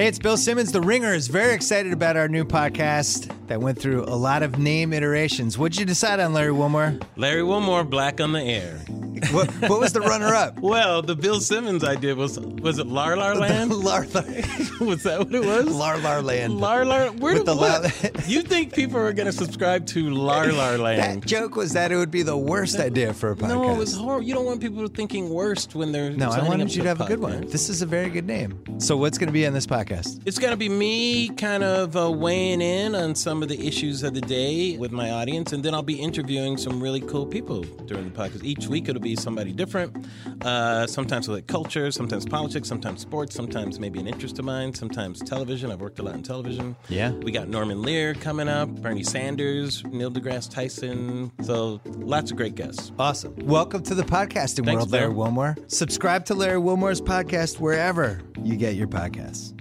Hey, it's Bill Simmons. The Ringer is very excited about our new podcast that went through a lot of name iterations. What'd you decide on, Larry Wilmore? Larry Wilmore, Black on the Air. What, what was the runner-up? Well, the Bill Simmons I did was was it Lar Lar Land? Lar Lar. was that what it was? Lar Lar Land. Lar Lar. Where With the what? you think people are going to subscribe to Lar Lar Land? That joke was that it would be the worst idea for a podcast. no, it was horrible. You don't want people thinking worst when they're No, I wanted up you to have a good one. This is a very good name. So, what's going to be on this podcast? It's going to be me kind of uh, weighing in on some of the issues of the day with my audience, and then I'll be interviewing some really cool people during the podcast. Each week it'll be somebody different. Uh, sometimes we'll like culture, sometimes politics, sometimes sports, sometimes maybe an interest of mine, sometimes television. I've worked a lot in television. Yeah. We got Norman Lear coming up, Bernie Sanders, Neil deGrasse Tyson. So lots of great guests. Awesome. Welcome to the podcasting Thanks, world, Larry Wilmore. Subscribe to Larry Wilmore's podcast wherever you get your podcasts.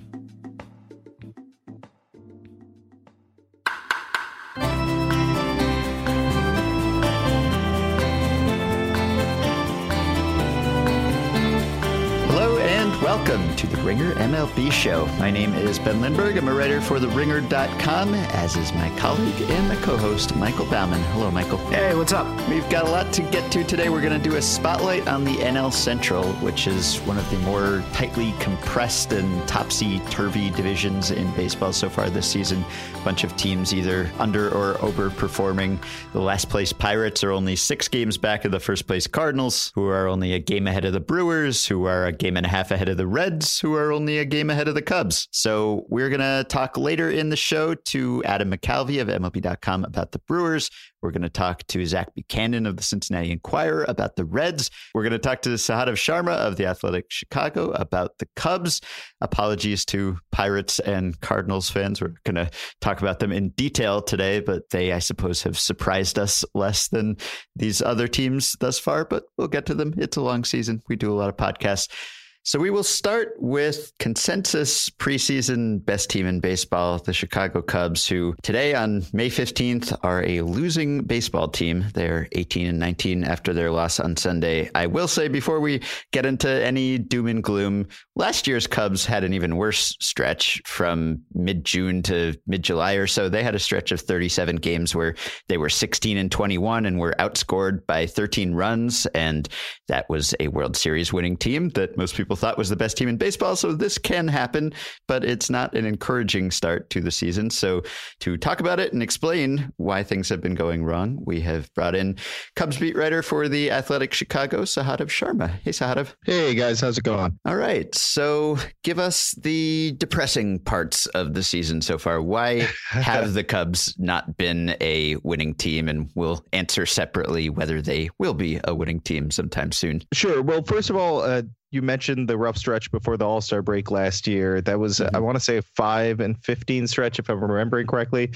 Welcome to the Ringer MLB Show. My name is Ben Lindbergh. I'm a writer for TheRinger.com, as is my colleague and my co-host, Michael Baumann. Hello, Michael. Hey, what's up? We've got a lot to get to today. We're going to do a spotlight on the NL Central, which is one of the more tightly compressed and topsy-turvy divisions in baseball so far this season. A bunch of teams either under or overperforming. The last place Pirates are only six games back of the first place Cardinals, who are only a game ahead of the Brewers, who are a game and a half ahead of the Reds, who are only a game ahead of the Cubs. So we're going to talk later in the show to Adam McCalvy of MLB.com about the Brewers. We're going to talk to Zach Buchanan of the Cincinnati Enquirer about the Reds. We're going to talk to Sahadev Sharma of the Athletic Chicago about the Cubs. Apologies to Pirates and Cardinals fans. We're going to talk about them in detail today, but they, I suppose, have surprised us less than these other teams thus far. But we'll get to them. It's a long season. We do a lot of podcasts. So we will start with consensus preseason best team in baseball, the Chicago Cubs, who today on May 15th are a losing baseball team. They're 18 and 19 after their loss on Sunday. I will say before we get into any doom and gloom, last year's Cubs had an even worse stretch from mid June to mid July or so. They had a stretch of 37 games where they were 16 and 21 and were outscored by 13 runs. And that was a World Series winning team that most people thought was the best team in baseball. So this can happen, but it's not an encouraging start to the season. So to talk about it and explain why things have been going wrong, we have brought in Cubs beat writer for the Athletic Chicago, Sahadev Sharma. Hey, Sahadev. Hey guys, how's it going? All right. So give us the depressing parts of the season so far. Why have the Cubs not been a winning team? And we'll answer separately whether they will be a winning team sometime soon. Sure. Well, first of all, uh, you mentioned the rough stretch before the All Star break last year. That was, Mhm. I want to say, a five and fifteen stretch, if I'm remembering correctly.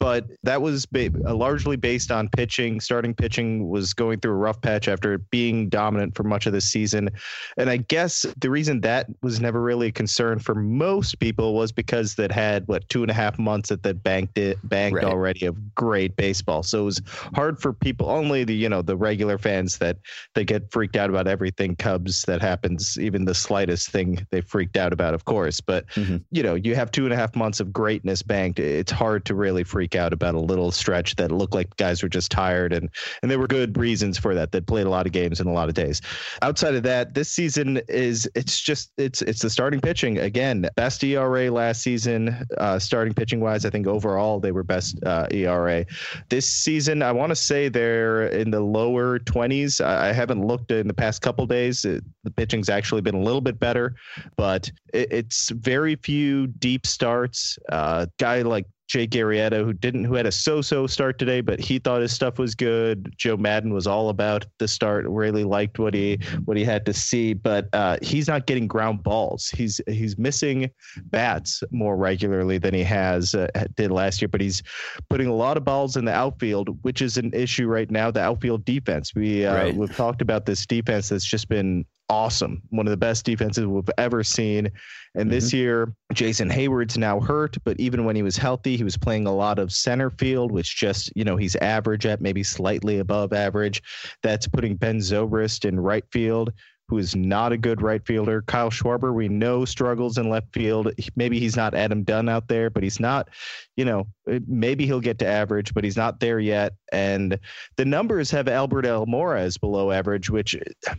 But that was ba- uh, largely based on pitching. Starting pitching was going through a rough patch after being dominant for much of the season. And I guess the reason that was never really a concern for most people was because that had what two and a half months that that banked it banked Right. already of great baseball. So it was hard for people only the you know the regular fans that they get freaked out about everything Cubs that happens, even the slightest thing they freaked out about, of course. But Mhm. you know, you have two and a half months of greatness banked. It's hard to really freak out about a little stretch that looked like guys were just tired, and and there were good reasons for that. That played a lot of games in a lot of days. Outside of that, this season is it's just it's it's the starting pitching again. Best ERA last season, uh, starting pitching wise. I think overall they were best uh, ERA. This season, I want to say they're in the lower 20s. I, I haven't looked in the past couple days. It, the pitching's actually been a little bit better, but it, it's very few deep starts. Uh, guy like Jake Arrieta, who didn't, who had a so-so start today, but he thought his stuff was good. Joe Maddon was all about the start, really liked what he what he had to see, but uh, he's not getting ground balls. He's he's missing bats more regularly than he has uh, did last year, but he's putting a lot of balls in the outfield, which is an issue right now. The outfield defense. We uh, Right. we've talked about this defense that's just been awesome, one of the best defenses we've ever seen. And this mm-hmm. year, Jason Heyward's now hurt, but even when he was healthy, he was playing a lot of center field, which just, you know, he's average at maybe slightly above average. That's putting Ben Zobrist in right field who is not a good right fielder. Kyle Schwarber, we know struggles in left field. Maybe he's not Adam Dunn out there, but he's not, you know, maybe he'll get to average, but he's not there yet. And the numbers have Albert Almora below average, which,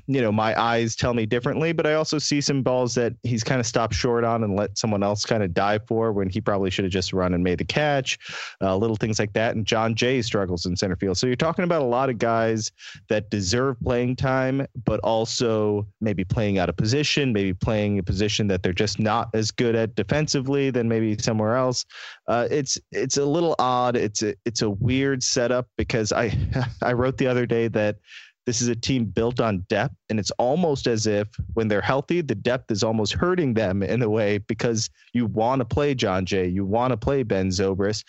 you know, my eyes tell me differently, but I also see some balls that he's kind of stopped short on and let someone else kind of dive for when he probably should have just run and made the catch, uh, little things like that. And Jon Jay struggles in center field. So you're talking about a lot of guys that deserve playing time, but also maybe playing out of position, maybe playing a position that they're just not as good at defensively than maybe somewhere else. Uh, it's it's a little odd. It's a it's a weird setup because I I wrote the other day that this is a team built on depth, and it's almost as if when they're healthy, the depth is almost hurting them in a way because you want to play Jon Jay, you want to play Ben Zobrist,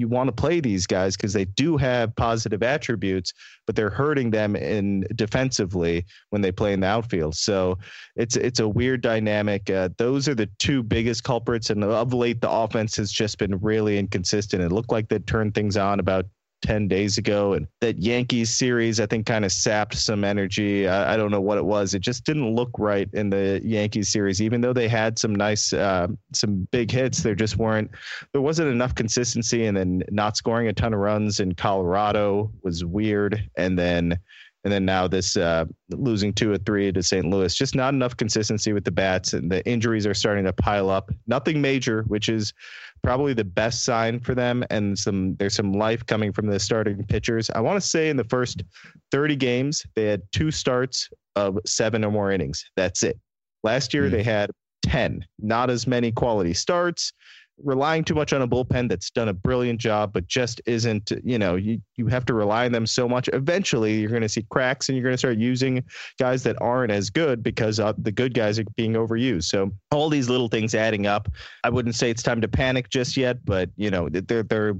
you want to play these guys because they do have positive attributes, but they're hurting them in defensively when they play in the outfield. So it's it's a weird dynamic. Uh, those are the two biggest culprits, and of late the offense has just been really inconsistent. It looked like they turned things on about 10 days ago. And that Yankees series, I think, kind of sapped some energy. I, I, don't know what it was. It just didn't look right in the Yankees series, even though they had some nice, uh, some big hits. There just weren't, there wasn't enough consistency. And then not scoring a ton of runs in Colorado was weird. And then, and then now this uh, losing two or three to St. Louis, just not enough consistency with the bats, and the injuries are starting to pile up. Nothing major, which is probably the best sign for them. And some there's some life coming from the starting pitchers. I want to say in the first 30 games, they had two starts of seven or more innings. That's it. Last year, mm. they had 10, not as many quality starts relying too much on a bullpen that's done a brilliant job, but just isn't, you know, you, you have to rely on them so much. Eventually, you're going to see cracks and you're going to start using guys that aren't as good because uh, the good guys are being overused. So all these little things adding up. I wouldn't say it's time to panic just yet, but, you know, they're, they're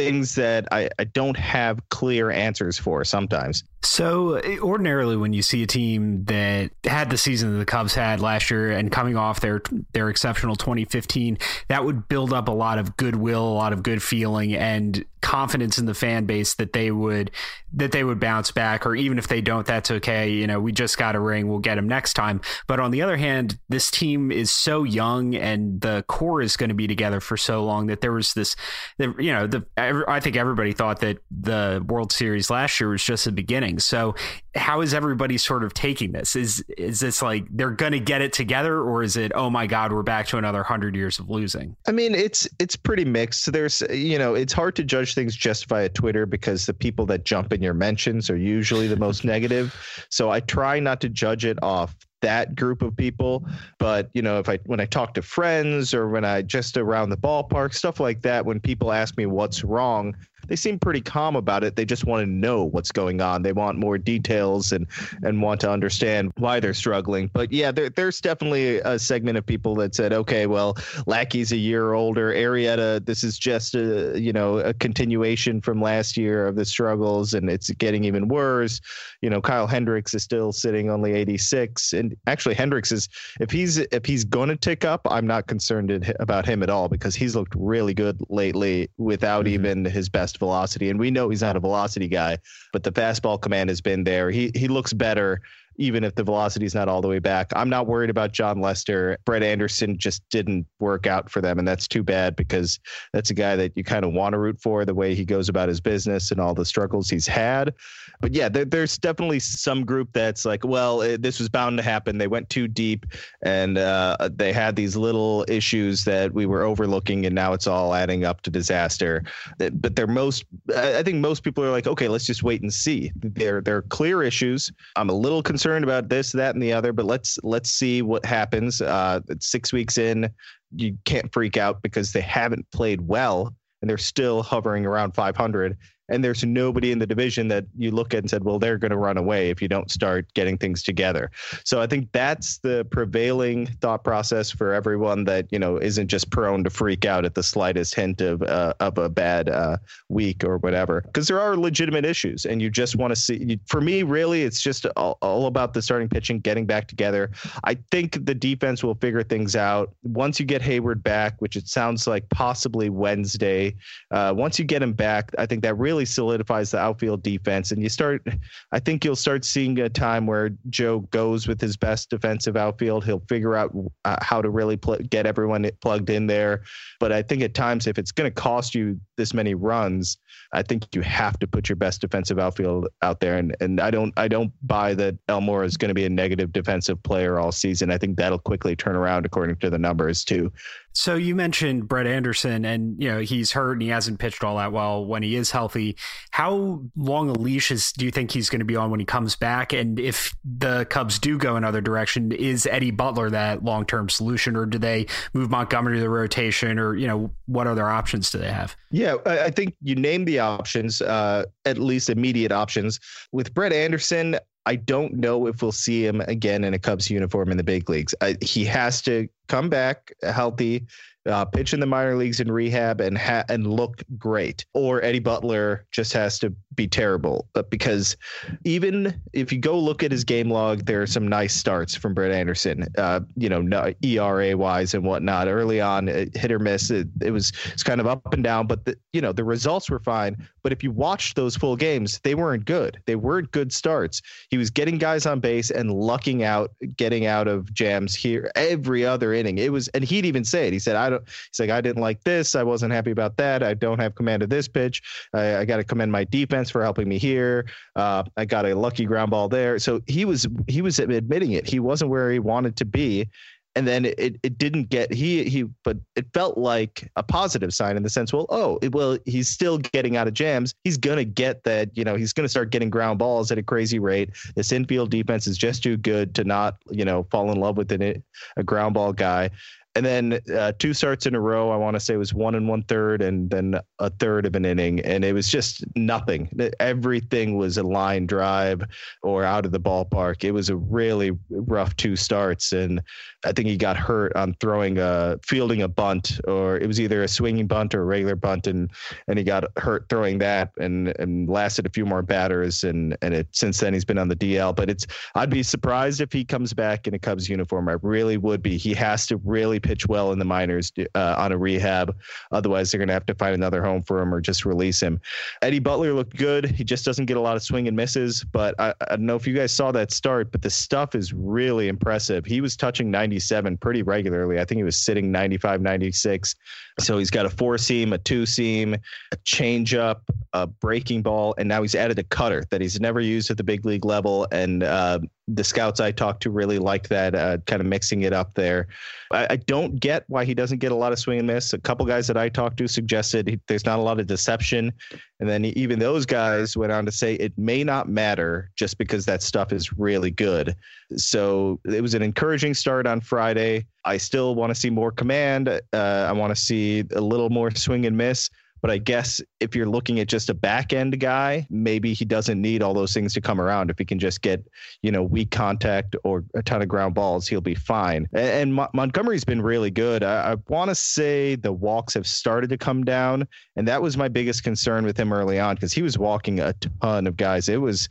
things that I, I don't have clear answers for sometimes. So, eh, ordinarily, when you see a team that had the season that the Cubs had last year and coming off their their exceptional 2015, that would build up a lot of goodwill, a lot of good feeling, and confidence in the fan base that they would that they would bounce back or even if they don't that's okay you know we just got a ring we'll get them next time but on the other hand this team is so young and the core is going to be together for so long that there was this you know the I think everybody thought that the World Series last year was just the beginning so how is everybody sort of taking this? Is is this like they're going to get it together, or is it oh my god we're back to another hundred years of losing? I mean it's it's pretty mixed. There's you know it's hard to judge things just via Twitter because the people that jump in your mentions are usually the most negative. So I try not to judge it off that group of people but you know if i when i talk to friends or when i just around the ballpark stuff like that when people ask me what's wrong they seem pretty calm about it. They just want to know what's going on. They want more details and and want to understand why they're struggling. But yeah, there, there's definitely a segment of people that said, okay, well, Lackey's a year older. Arrieta, this is just a you know a continuation from last year of the struggles, and it's getting even worse. You know, Kyle Hendricks is still sitting only 86, and actually Hendricks is if he's if he's going to tick up, I'm not concerned about him at all because he's looked really good lately without mm-hmm. even his best best velocity. And we know he's not a velocity guy, but the fastball command has been there. He he looks better even if the velocity is not all the way back. I'm not worried about Jon Lester. Brett Anderson just didn't work out for them, and that's too bad because that's a guy that you kind of want to root for the way he goes about his business and all the struggles he's had. But yeah, there, there's definitely some group that's like, well, it, this was bound to happen. They went too deep, and uh, they had these little issues that we were overlooking, and now it's all adding up to disaster. But they're most, I think most people are like, okay, let's just wait and see. They're they're clear issues. I'm a little concerned concerned about this, that, and the other, but let's let's see what happens. Uh, six weeks in, you can't freak out because they haven't played well and they're still hovering around 500 and there's nobody in the division that you look at and said, well, they're going to run away if you don't start getting things together. So I think that's the prevailing thought process for everyone that you know isn't just prone to freak out at the slightest hint of uh, of a bad uh, week or whatever, because there are legitimate issues, and you just want to see. For me, really, it's just all, all about the starting pitching getting back together. I think the defense will figure things out once you get Heyward back, which it sounds like possibly Wednesday. Uh, once you get him back, I think that really really solidifies the outfield defense. And you start, I think you'll start seeing a time where Joe goes with his best defensive outfield. He'll figure out uh, how to really pl- get everyone plugged in there. But I think at times, if it's going to cost you this many runs, I think you have to put your best defensive outfield out there. And and I don't I don't buy that Almora is going to be a negative defensive player all season. I think that'll quickly turn around according to the numbers too. So you mentioned Brett Anderson, and you know he's hurt and he hasn't pitched all that well. When he is healthy, how long a leash is do you think he's going to be on when he comes back? And if the Cubs do go another direction, is Eddie Butler that long term solution, or do they move Montgomery to the rotation, or you know what other options do they have? Yeah, I think you name the options, uh, at least immediate options. With Brett Anderson, I don't know if we'll see him again in a Cubs uniform in the big leagues. I, he has to come back healthy uh, pitch in the minor leagues in rehab and ha- and look great, or Eddie Butler just has to be terrible. But because even if you go look at his game log, there are some nice starts from Brett Anderson. Uh, you know, no, ERA wise and whatnot. Early on, hit or miss. It, it was it's kind of up and down, but the, you know the results were fine. But if you watched those full games, they weren't good. They weren't good starts. He was getting guys on base and lucking out, getting out of jams here every other inning. It was, and he'd even say it. He said, "I don't." He's like, "I didn't like this. I wasn't happy about that. I don't have command of this pitch. I, I got to commend my defense for helping me here. Uh, I got a lucky ground ball there." So he was he was admitting it. He wasn't where he wanted to be, and then it, it didn't get he he but it felt like a positive sign in the sense well oh it, well he's still getting out of jams he's gonna get that you know he's gonna start getting ground balls at a crazy rate this infield defense is just too good to not you know fall in love with an, a ground ball guy and then uh, two starts in a row. I want to say was one and one third, and then a third of an inning, and it was just nothing. Everything was a line drive or out of the ballpark. It was a really rough two starts, and I think he got hurt on throwing a fielding a bunt, or it was either a swinging bunt or a regular bunt, and and he got hurt throwing that, and and lasted a few more batters, and and it since then he's been on the DL. But it's I'd be surprised if he comes back in a Cubs uniform. I really would be. He has to really pitch well in the minors uh, on a rehab. Otherwise, they're going to have to find another home for him or just release him. Eddie Butler looked good. He just doesn't get a lot of swing and misses. But I, I don't know if you guys saw that start, but the stuff is really impressive. He was touching 97 pretty regularly. I think he was sitting 95, 96. So he's got a four seam, a two seam, a changeup, a breaking ball, and now he's added a cutter that he's never used at the big league level. And uh, the scouts I talked to really liked that, uh, kind of mixing it up there. I, I, don't get why he doesn't get a lot of swing and miss. A couple guys that I talked to suggested he, there's not a lot of deception. And then even those guys went on to say it may not matter just because that stuff is really good. So it was an encouraging start on Friday. I still want to see more command. Uh, I want to see a little more swing and miss. But I guess if you're looking at just a back end guy, maybe he doesn't need all those things to come around. If he can just get, you know, weak contact or a ton of ground balls, he'll be fine. And, and Montgomery's been really good. I, I want to say the walks have started to come down. And that was my biggest concern with him early on because he was walking a ton of guys. It was,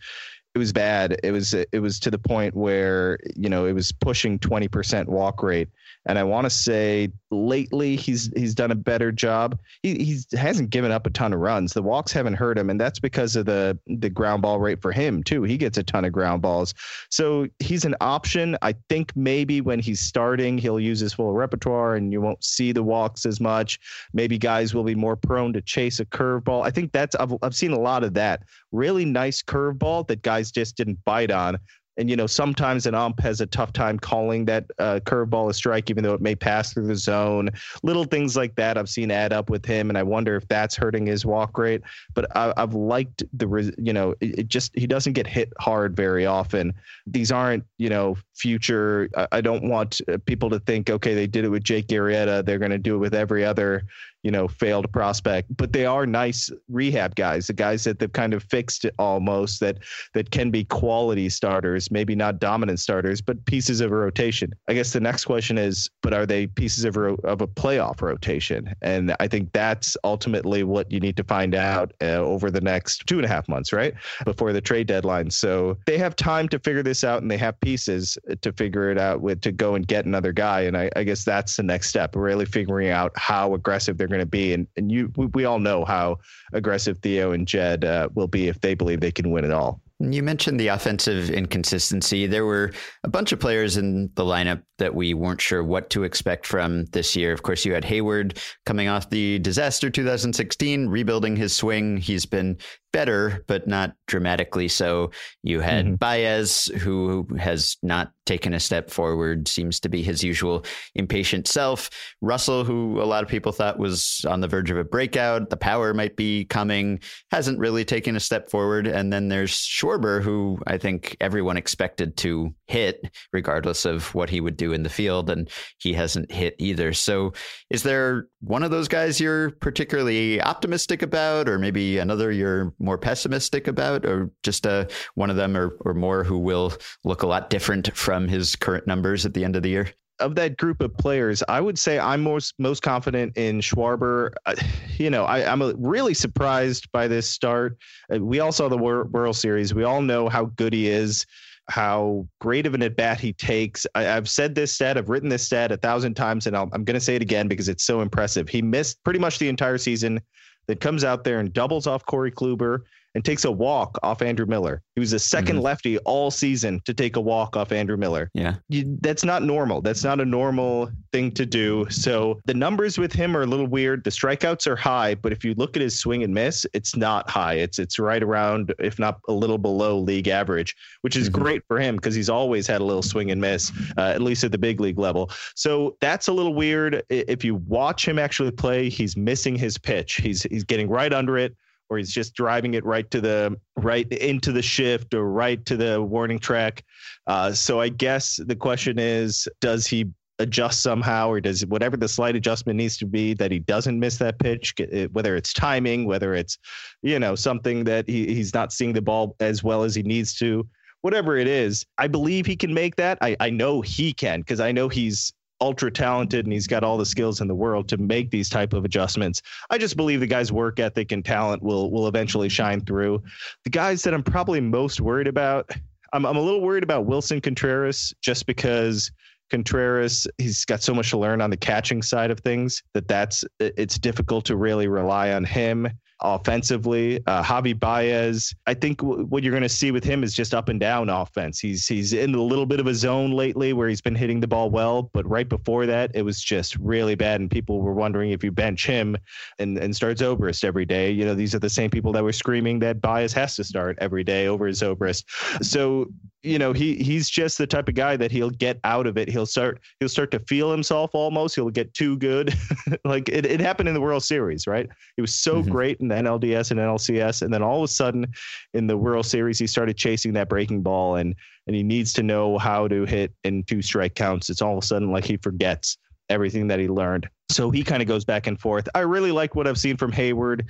it was bad. It was it was to the point where you know it was pushing twenty percent walk rate, and I want to say lately he's he's done a better job. He hasn't given up a ton of runs. The walks haven't hurt him, and that's because of the the ground ball rate for him too. He gets a ton of ground balls, so he's an option. I think maybe when he's starting, he'll use his full repertoire, and you won't see the walks as much. Maybe guys will be more prone to chase a curveball. I think that's I've I've seen a lot of that. Really nice curveball that guys just didn't bite on. And you know, sometimes an ump has a tough time calling that uh, curveball a strike, even though it may pass through the zone. Little things like that I've seen add up with him, and I wonder if that's hurting his walk rate. But I, have liked the, you know, it, it, just he doesn't get hit hard very often. These aren't, you know, future. I, don't want uh, people to think, okay, they did it with Jake Arrieta, they're going to do it with every other you know, failed prospect, but they are nice rehab guys, the guys that they've kind of fixed almost that that can be quality starters, maybe not dominant starters, but pieces of a rotation. I guess the next question is, but are they pieces of a, of a playoff rotation? And I think that's ultimately what you need to find out uh, over the next two and a half months, right, before the trade deadline. So they have time to figure this out, and they have pieces to figure it out with to go and get another guy. And I, I guess that's the next step, really figuring out how aggressive they're going to be. And and you we, we, all know how aggressive Theo and Jed uh, will be if they believe they can win it all. You mentioned the offensive inconsistency. There were a bunch of players in the lineup that we weren't sure what to expect from this year. Of course, you had Heyward coming off the disaster 2016, rebuilding his swing. He's been better, but not dramatically so. You had mm-hmm. Baez, who has not taken a step forward, seems to be his usual impatient self. Russell, who a lot of people thought was on the verge of a breakout, the power might be coming, hasn't really taken a step forward. And then there's Schwarber, who I think everyone expected to hit, regardless of what he would do in the field, and he hasn't hit either. So, is there one of those guys you're particularly optimistic about, or maybe another you're more pessimistic about, or just uh, one of them or, or more who will look a lot different from his current numbers at the end of the year? Of that group of players, I would say I'm most most confident in Schwarber. Uh, you know, I, am really surprised by this start. Uh, we all saw the World Series. We all know how good he is how great of an at bat he takes. I, have said this stat, I've written this stat a thousand times, and i am going to say it again because it's so impressive. He missed pretty much the entire season, then comes out there and doubles off Corey Kluber and takes a walk off Andrew Miller. He was the 2nd mm-hmm. lefty all season to take a walk off Andrew Miller. Yeah. You, that's not normal. That's not a normal thing to do. So the numbers with him are a little weird. The strikeouts are high, but if you look at his swing and miss, it's not high. It's it's right around, if not a little below league average, which is mm-hmm. great for him because he's always had a little swing and miss, uh, at least at the big league level. So that's a little weird. If you watch him actually play, he's missing his pitch. He's he's getting right under it or he's just driving it right to the right into the shift or right to the warning track. Uh, so I guess the question is, does he adjust somehow, or does whatever the slight adjustment needs to be that he doesn't miss that pitch, whether it's timing, whether it's you know something that he, he's not seeing the ball as well as he needs to. Whatever it is, I believe he can make that. I, I know he can because I know he's ultra talented and he's got all the skills in the world to make these type of adjustments. I just believe the guy's work ethic and talent will will eventually shine through. The guys that I'm probably most worried about, I'm I'm a little worried about Willson Contreras just because Contreras, he's got so much to learn on the catching side of things that that's it's difficult to really rely on him offensively. Uh, Javi Baez, I think w- what you're going to see with him is just up and down offense. He's he's in a little bit of a zone lately where he's been hitting the ball well, but right before that, it was just really bad, and people were wondering if you bench him and and start Zobrist every day. You know, these are the same people that were screaming that Baez has to start every day over Zobrist. So you know he he's just the type of guy that he'll get out of it he'll start he'll start to feel himself almost he'll get too good like it, it happened in the world series right he was so mm-hmm. great in the nlds and nlcs and then all of a sudden in the world series he started chasing that breaking ball and and he needs to know how to hit in two strike counts it's all of a sudden like he forgets everything that he learned so he kind of goes back and forth. I really like what I've seen from Heyward.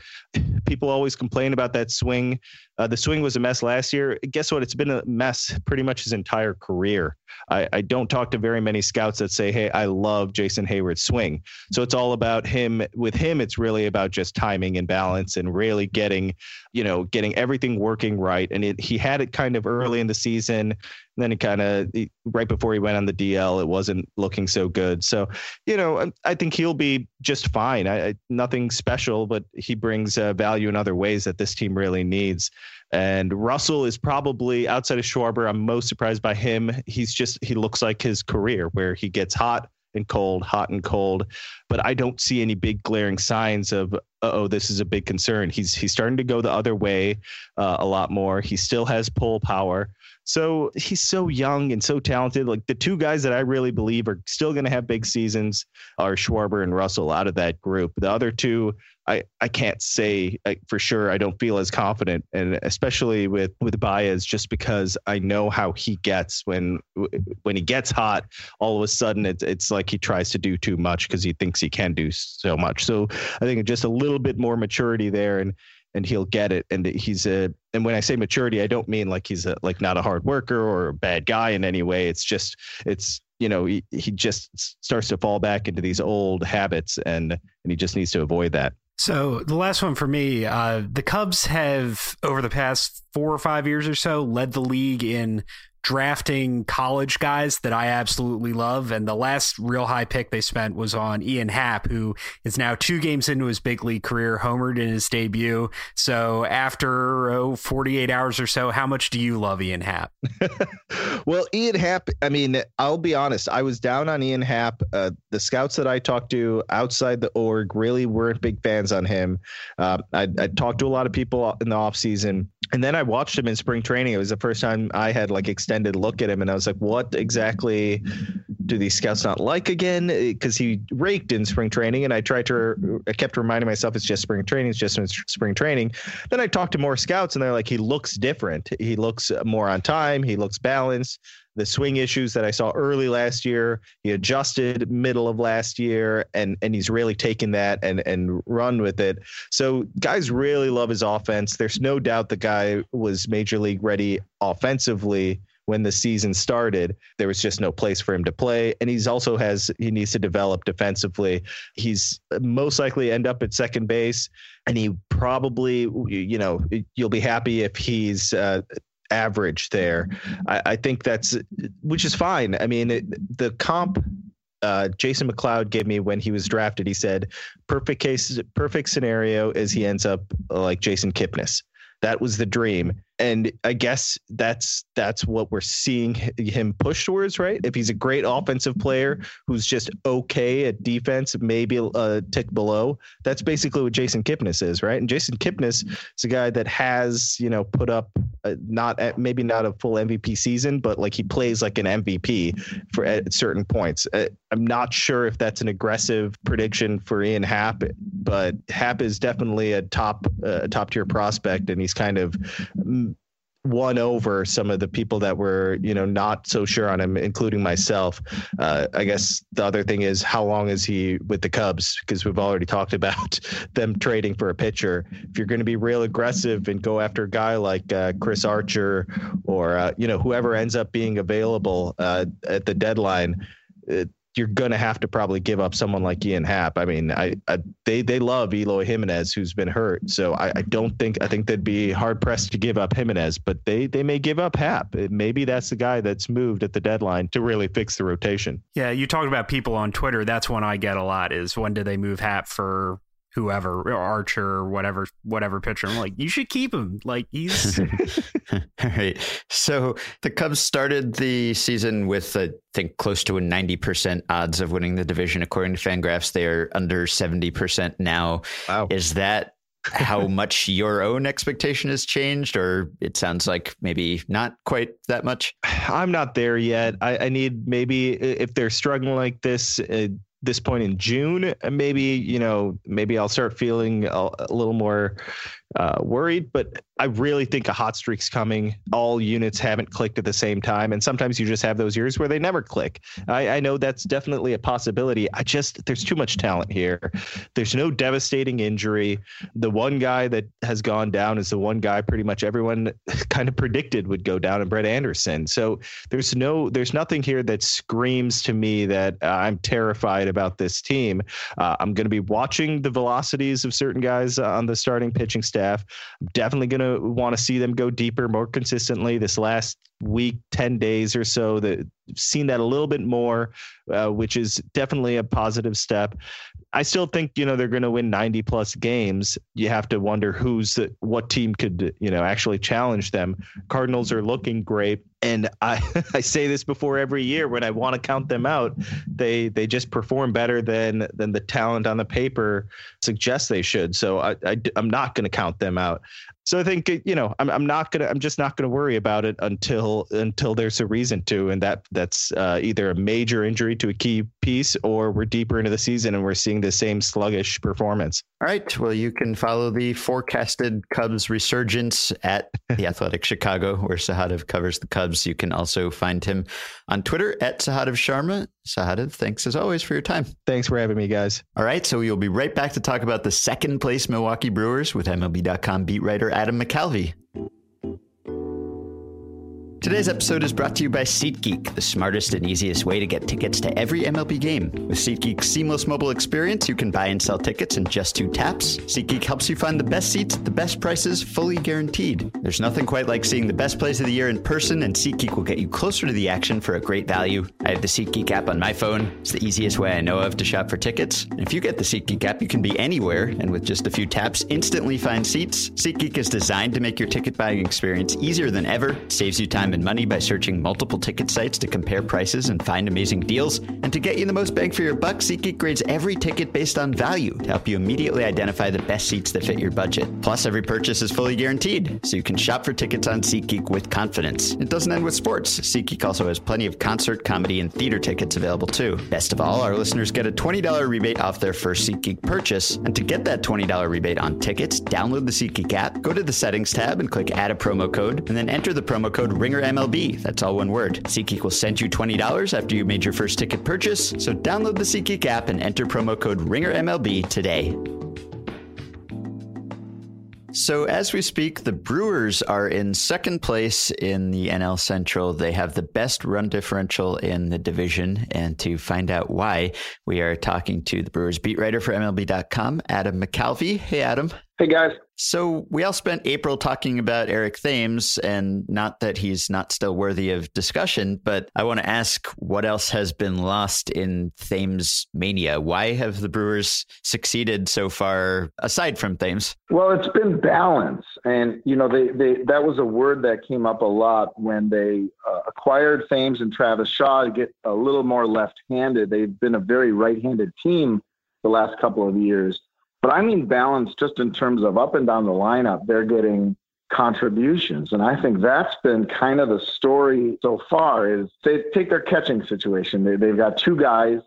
People always complain about that swing. Uh, the swing was a mess last year. Guess what? It's been a mess pretty much his entire career. I, I don't talk to very many scouts that say, "Hey, I love Jason Heyward's swing." So it's all about him. With him, it's really about just timing and balance and really getting, you know, getting everything working right. And it, he had it kind of early in the season. Then it kind of right before he went on the DL, it wasn't looking so good. So, you know, I think he'll be just fine. I, nothing special, but he brings uh, value in other ways that this team really needs. And Russell is probably outside of Schwarber. I'm most surprised by him. He's just he looks like his career where he gets hot and cold, hot and cold. But I don't see any big glaring signs of oh, this is a big concern. He's he's starting to go the other way uh, a lot more. He still has pull power. So he's so young and so talented. Like the two guys that I really believe are still going to have big seasons are Schwarber and Russell out of that group. The other two, I, I can't say uh, for sure. I don't feel as confident, and especially with with Baez, just because I know how he gets when when he gets hot. All of a sudden, it's it's like he tries to do too much because he thinks he can do so much. So I think just a little bit more maturity there, and and he'll get it. And he's a, and when I say maturity, I don't mean like he's a, like not a hard worker or a bad guy in any way. It's just, it's, you know, he, he just starts to fall back into these old habits and, and he just needs to avoid that. So the last one for me, uh, the Cubs have over the past four or five years or so led the league in drafting college guys that I absolutely love. And the last real high pick they spent was on Ian Happ, who is now two games into his big league career, homered in his debut. So after oh, 48 hours or so, how much do you love Ian Happ? well, Ian Happ, I mean, I'll be honest, I was down on Ian Happ. Uh, the scouts that I talked to outside the org really weren't big fans on him. Uh, I, I talked to a lot of people in the offseason and then I watched him in spring training. It was the first time I had like extended look at him, and I was like, "What exactly do these scouts not like again?" Eh, because he raked in spring training, and I tried to, I kept reminding myself it's just spring training, it's just spring training. Then I talked to more scouts, and they're like, "He looks different. He looks more on time. He looks balanced the swing issues that I saw early last year. He adjusted middle of last year, and and he's really taken that and and run with it. So guys really love his offense. There's no doubt the guy was major league ready offensively when the season started. There was just no place for him to play, and he's also has he needs to develop defensively. He's most likely end up at second base, and he probably you know you'll be happy if he's uh, average there. I, I think that's which is fine. I mean, it, the comp uh, Jason McLeod gave me when he was drafted. He said, "Perfect case, perfect scenario is he ends up like Jason Kipnis. That was the dream." And I guess that's that's what we're seeing him push towards, right? If he's a great offensive player who's just okay at defense, maybe a tick below, that's basically what Jason Kipnis is, right? And Jason Kipnis is a guy that has, you know, put up a, not at, maybe not a full MVP season, but like he plays like an MVP for at certain points. Uh, I'm not sure if that's an aggressive prediction for Ian Happ, but Happ is definitely a top uh, top tier prospect, and he's kind of won over some of the people that were, you know, not so sure on him, including myself. Uh, I guess the other thing is how long is he with the Cubs? Because we've already talked about them trading for a pitcher. If you're going to be real aggressive and go after a guy like uh, Chris Archer or uh, you know whoever ends up being available uh, at the deadline. It, you're going to have to probably give up someone like Ian Happ. I mean, I, I they they love Eloy Jimenez, who's been hurt. So I, I, don't think I think they'd be hard pressed to give up Jimenez, but they they may give up Happ. Maybe that's the guy that's moved at the deadline to really fix the rotation. Yeah, you talked about people on Twitter. That's one I get a lot. Is when do they move Happ for whoever Archer or whatever whatever pitcher. I'm like, you should keep him. Like he's all right. So the Cubs started the season with I think close to a 90% odds of winning the division according to Fangraphs. They are under 70% now. Wow. Is that how much your own expectation has changed, or it sounds like maybe not quite that much? I'm not there yet. I, I need maybe if they're struggling like this, uh, this point in June, maybe you know, maybe I'll start feeling a, a little more uh, worried, but I really think a hot streak's coming. All units haven't clicked at the same time, and sometimes you just have those years where they never click. I, I know that's definitely a possibility. I just there's too much talent here. There's no devastating injury. The one guy that has gone down is the one guy pretty much everyone kind of predicted would go down, and Brett Anderson. So there's no there's nothing here that screams to me that uh, I'm terrified about this team. Uh, I'm going to be watching the velocities of certain guys on the starting pitching staff staff. I'm definitely going to want to see them go deeper more consistently this last week, 10 days or so. That seen that a little bit more, uh, which is definitely a positive step. I still think you know they're going to win 90 plus games. You have to wonder who's the, what team could you know actually challenge them. Cardinals are looking great, and I I say this before every year when I want to count them out. They they just perform better than than the talent on the paper suggests they should. So I, I I'm not going to count them out. So I think you know I'm I'm not gonna I'm just not gonna worry about it until until there's a reason to, and that that's uh, either a major injury to a key piece or we're deeper into the season and we're seeing the same sluggish performance. All right. Well, you can follow the forecasted Cubs resurgence at the Athletic Chicago, where Sahadev covers the Cubs. You can also find him on Twitter at Sahadev Sharma. Sahadev, thanks as always for your time. Thanks for having me, guys. All right. So we'll be right back to talk about the second place Milwaukee Brewers with MLB.com beat writer Adam McCalvy. Today's episode is brought to you by SeatGeek, the smartest and easiest way to get tickets to every MLB game. With SeatGeek's seamless mobile experience, you can buy and sell tickets in just two taps. SeatGeek helps you find the best seats at the best prices, fully guaranteed. There's nothing quite like seeing the best plays of the year in person, and SeatGeek will get you closer to the action for a great value. I have the SeatGeek app on my phone. It's the easiest way I know of to shop for tickets. If you get the SeatGeek app, you can be anywhere, and with just a few taps, instantly find seats. SeatGeek is designed to make your ticket buying experience easier than ever, saves you time and money by searching multiple ticket sites to compare prices and find amazing deals. And to get you the most bang for your buck, SeatGeek grades every ticket based on value to help you immediately identify the best seats that fit your budget. Plus, every purchase is fully guaranteed, so you can shop for tickets on SeatGeek with confidence. It doesn't end with sports. SeatGeek also has plenty of concert, comedy, and theater tickets available too. Best of all, our listeners get a $20 rebate off their first SeatGeek purchase. And to get that $20 rebate on tickets, download the SeatGeek app, go to the settings tab, and click add a promo code, and then enter the promo code RINGERMLB. That's all one word. SeatGeek will send you $20 after you made your first ticket purchase, so download the SeatGeek app and enter promo code RINGERMLB today. So, as we speak, the Brewers are in second place in the NL Central. They have the best run differential in the division. And to find out why, we are talking to the Brewers beat writer for MLB.com, Adam McCalvy. Hey, Adam. Hey, guys. So we all spent April talking about Eric Thames, and not that he's not still worthy of discussion, but I want to ask what else has been lost in Thames mania? Why have the Brewers succeeded so far, aside from Thames? Well, it's been balance, and you know, they, they that was a word that came up a lot when they uh, acquired Thames and Travis Shaw to get a little more left-handed. They've been a very right-handed team the last couple of years but I mean balance just in terms of up and down the lineup, they're getting contributions. And I think that's been kind of the story so far is they take their catching situation. They, they've got two guys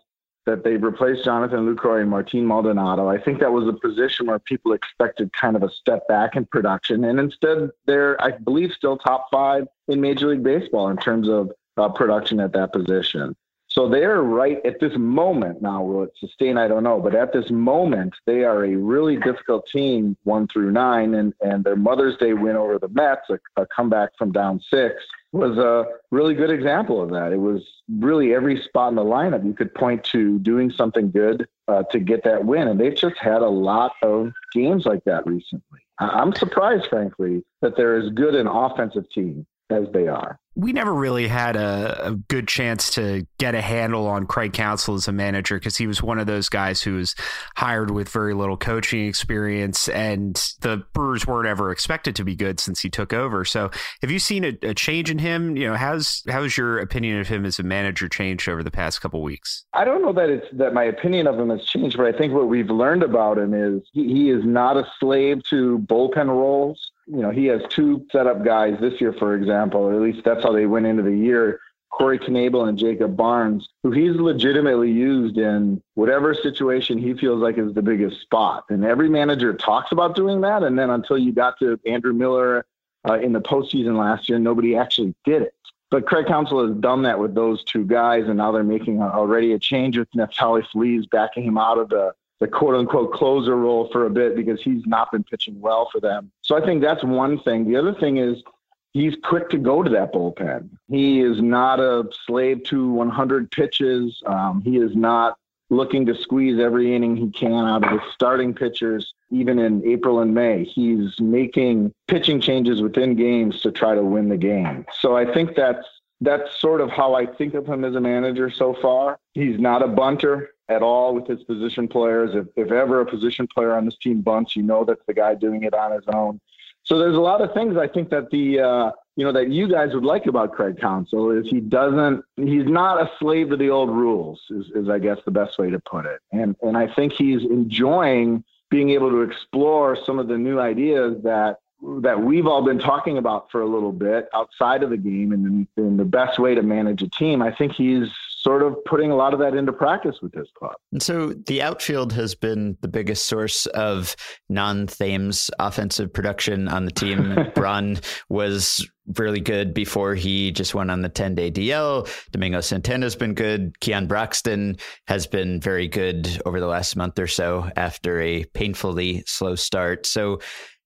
that they've replaced Jonathan Lucroy and Martin Maldonado. I think that was a position where people expected kind of a step back in production. And instead, they're, I believe, still top five in Major League Baseball in terms of uh, production at that position. So they're right at this moment now. Will it sustain? I don't know. But at this moment, they are a really difficult team, one through nine, and and their Mother's Day win over the Mets, a, a comeback from down six, was a really good example of that. It was really every spot in the lineup you could point to doing something good uh, to get that win, and they've just had a lot of games like that recently. I'm surprised, frankly, that they're as good an offensive team as they are we never really had a, a, good chance to get a handle on Craig Counsell as a manager because he was one of those guys who was hired with very little coaching experience, and the Brewers weren't ever expected to be good since he took over. So, have you seen a, a change in him? You know, how's how's your opinion of him as a manager changed over the past couple weeks? I don't know that it's that my opinion of him has changed, but I think what we've learned about him is he, he is not a slave to bullpen roles you know, he has two setup guys this year, for example, or at least that's how they went into the year. Corey Knebel and Jacob Barnes, who he's legitimately used in whatever situation he feels like is the biggest spot. And every manager talks about doing that. And then until you got to Andrew Miller uh, in the postseason last year, nobody actually did it. But Craig Counsell has done that with those two guys, and now they're making a, already a change with Neftali Feliz backing him out of the the quote unquote closer role for a bit because he's not been pitching well for them. So I think that's one thing. The other thing is he's quick to go to that bullpen. He is not a slave to 100 pitches. Um, he is not looking to squeeze every inning he can out of his starting pitchers, even in April and May. He's making pitching changes within games to try to win the game. So I think that's that's sort of how I think of him as a manager so far. He's not a bunter at all with his position players. If, if ever a position player on this team bunts, you know that's the guy doing it on his own. So there's a lot of things I think that the uh, you know that you guys would like about Craig Counsell is he doesn't he's not a slave to the old rules is, is I guess the best way to put it. And and I think he's enjoying being able to explore some of the new ideas that that we've all been talking about for a little bit outside of the game and, and the best way to manage a team. I think he's sort of putting a lot of that into practice with this club. And so the outfield has been the biggest source of non Thames offensive production on the team. Braun was really good before he just went on the 10 day DL. Domingo Santana's been good. Keon Broxton has been very good over the last month or so after a painfully slow start. So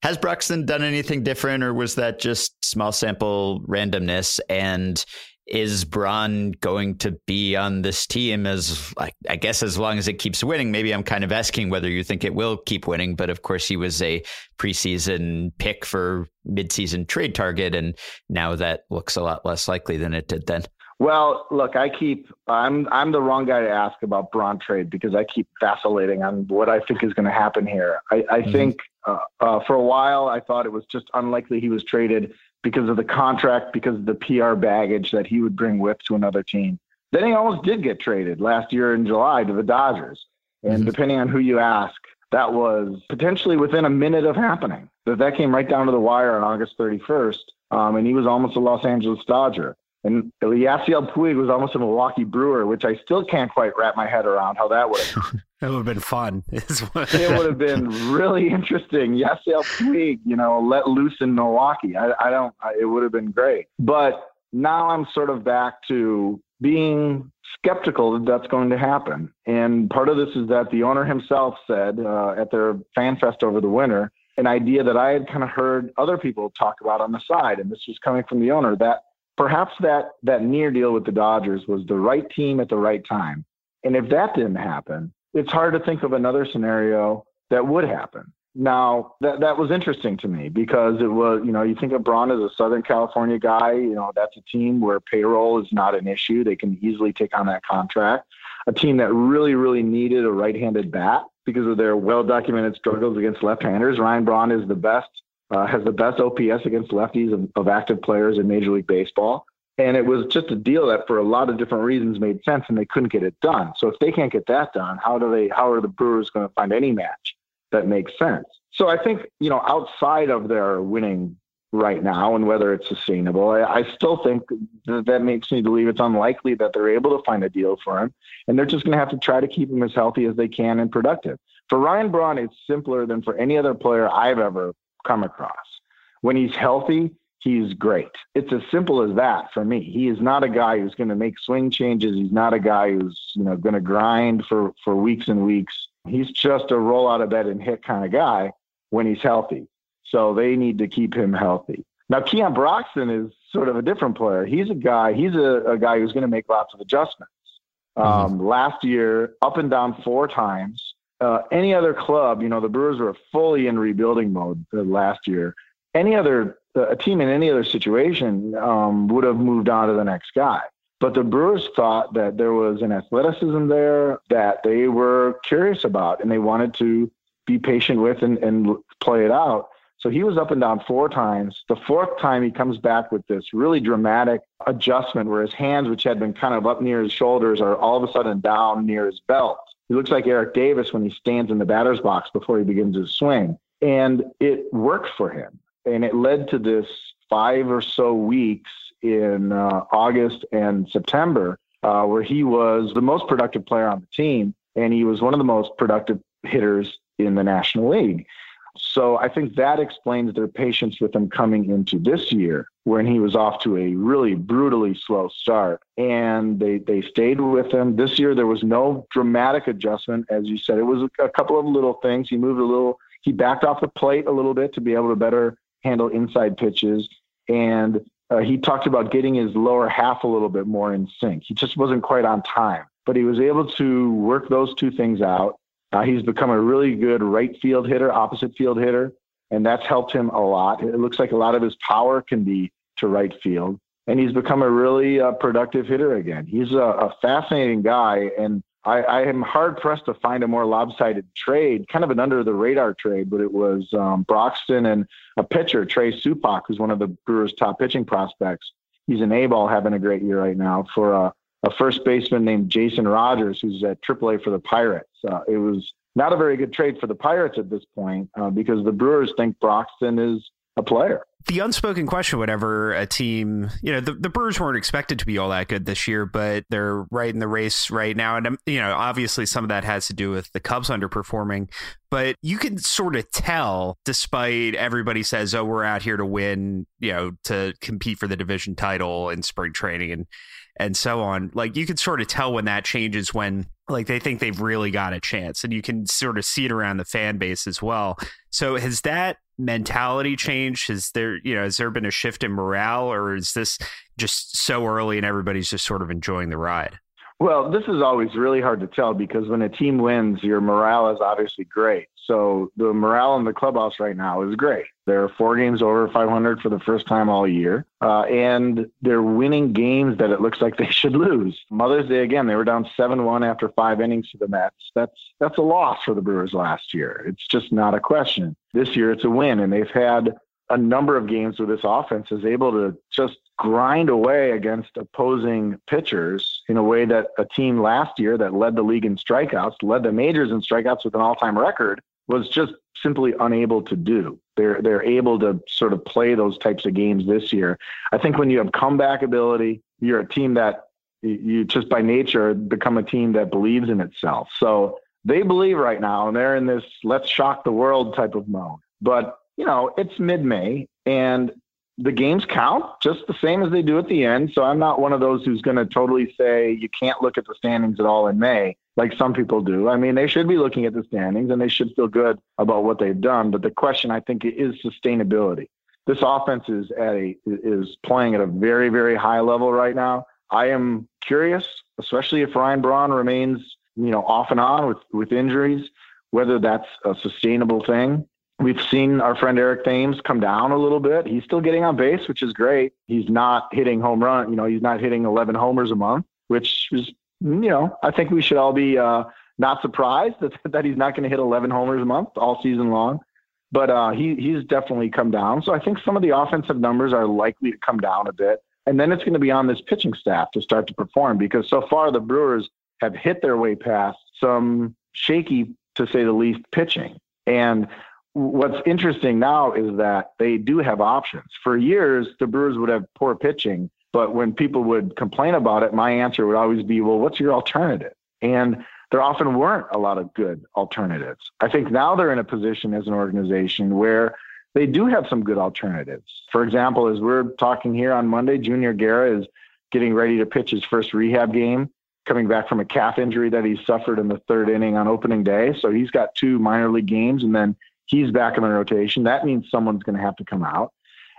Has Broxton done anything different, or was that just small sample randomness? And is Braun going to be on this team as I guess as long as it keeps winning? Maybe I'm kind of asking whether you think it will keep winning, but of course he was a preseason pick for midseason trade target, and now that looks a lot less likely than it did then. Well, look, I keep I'm I'm the wrong guy to ask about Braun trade because I keep vacillating on what I think is going to happen here. I, I mm-hmm. think uh, uh, for a while I thought it was just unlikely he was traded because of the contract, because of the PR baggage that he would bring with to another team. Then he almost did get traded last year in July to the Dodgers, and mm-hmm. depending on who you ask, that was potentially within a minute of happening. That that came right down to the wire on August 31st, um, and he was almost a Los Angeles Dodger. And Yasiel Puig was almost a Milwaukee Brewer, which I still can't quite wrap my head around how that would have. that would have been fun. it would have been really interesting. Yasiel Puig, you know, let loose in Milwaukee. I, I don't. I, it would have been great. But now I'm sort of back to being skeptical that that's going to happen. And part of this is that the owner himself said uh, at their fan fest over the winter an idea that I had kind of heard other people talk about on the side, and this was coming from the owner that perhaps that that near deal with the Dodgers was the right team at the right time. And if that didn't happen, it's hard to think of another scenario that would happen. Now that that was interesting to me because it was, you know, you think of Braun as a Southern California guy, you know, that's a team where payroll is not an issue. They can easily take on that contract. A team that really, really needed a right-handed bat because of their well-documented struggles against left-handers. Ryan Braun is the best uh, has the best OPS against lefties of, of active players in Major League Baseball. And it was just a deal that, for a lot of different reasons, made sense, and they couldn't get it done. So if they can't get that done, how do they? How are the Brewers going to find any match that makes sense? So I think you know, outside of their winning right now and whether it's sustainable, I, I still think that, that makes me believe it's unlikely that they're able to find a deal for him, and they're just going to have to try to keep him as healthy as they can and productive. For Ryan Braun, it's simpler than for any other player I've ever come across. When he's healthy, he's great. It's as simple as that for me. He is not a guy who's going to make swing changes. He's not a guy who's, you know, going to grind for, for weeks and weeks. He's just a roll out of bed and hit kind of guy when he's healthy. So they need to keep him healthy. Now, Keon Broxton is sort of a different player. He's a guy, he's a, a guy who's going to make lots of adjustments. Mm-hmm. Um, last year, up and down four times, uh, any other club, you know, the Brewers were fully in rebuilding mode last year. Any other a team in any other situation um, would have moved on to the next guy. But the Brewers thought that there was an athleticism there that they were curious about and they wanted to be patient with and, and play it out. So he was up and down four times. The fourth time he comes back with this really dramatic adjustment where his hands, which had been kind of up near his shoulders, are all of a sudden down near his belt. He looks like Eric Davis when he stands in the batter's box before he begins his swing. And it worked for him. And it led to this five or so weeks in uh, August and September uh, where he was the most productive player on the team. And he was one of the most productive hitters in the National League. So I think that explains their patience with him coming into this year when he was off to a really brutally slow start. And they, they stayed with him. This year, there was no dramatic adjustment. As you said, it was a couple of little things. He moved a little, he backed off the plate a little bit to be able to better handle inside pitches. And uh, he talked about getting his lower half a little bit more in sync. He just wasn't quite on time, but he was able to work those two things out. Uh, he's become a really good right field hitter, opposite field hitter, and that's helped him a lot. It looks like a lot of his power can be to right field, and he's become a really uh, productive hitter again. He's a, a fascinating guy, and I, I, am hard pressed to find a more lopsided trade, kind of an under the radar trade, but it was um, Broxton and a pitcher, Trey Supak, who's one of the Brewers' top pitching prospects. He's an A ball having a great year right now for a, a first baseman named Jason Rogers, who's at AAA for the Pirates. Uh, it was not a very good trade for the Pirates at this point uh, because the Brewers think Broxton is a player. The unspoken question, whenever a team, you know, the, the Brewers weren't expected to be all that good this year, but they're right in the race right now. And, um, you know, obviously some of that has to do with the Cubs underperforming, but you can sort of tell, despite everybody says, oh, we're out here to win, you know, to compete for the division title in spring training and, and so on. Like you can sort of tell when that changes when like they think they've really got a chance and you can sort of see it around the fan base as well. So has that mentality changed? Has there, you know, has there been a shift in morale, or is this just so early and everybody's just sort of enjoying the ride? Well, this is always really hard to tell because when a team wins, your morale is obviously great. So the morale in the clubhouse right now is great. They're four games over 500 for the first time all year, uh, and they're winning games that it looks like they should lose. Mother's Day again, they were down 7-1 after five innings to the Mets. That's that's a loss for the Brewers last year. It's just not a question. This year, it's a win, and they've had a number of games where this offense is able to just grind away against opposing pitchers in a way that a team last year that led the league in strikeouts, led the majors in strikeouts with an all-time record, was just simply unable to do. They're they're able to sort of play those types of games this year. I think when you have comeback ability, you're a team that you just by nature become a team that believes in itself. So they believe right now, and they're in this let's shock the world type of mode. But you know, it's mid-May, and the games count just the same as they do at the end. So I'm not one of those who's going to totally say you can't look at the standings at all in May, like some people do. I mean, they should be looking at the standings and they should feel good about what they've done. But the question, I think, is sustainability. This offense is at a is playing at a very very high level right now. I am curious, especially if Ryan Braun remains, you know, off and on with with injuries, whether that's a sustainable thing. We've seen our friend Eric Thames come down a little bit. He's still getting on base, which is great. He's not hitting home run. You know, he's not hitting 11 homers a month, which is, you know, I think we should all be uh, not surprised that, that he's not going to hit 11 homers a month all season long. But uh, he he's definitely come down. So I think some of the offensive numbers are likely to come down a bit. And then it's going to be on this pitching staff to start to perform because so far the Brewers have hit their way past some shaky, to say the least, pitching. And what's interesting now is that they do have options. For years, the Brewers would have poor pitching, but when people would complain about it, my answer would always be, well, what's your alternative? And there often weren't a lot of good alternatives. I think now they're in a position as an organization where they do have some good alternatives. For example, as we're talking here on Monday, Junior Guerra is getting ready to pitch his first rehab game, coming back from a calf injury that he suffered in the third inning on opening day. So he's got two minor league games and then He's back in the rotation. That means someone's going to have to come out.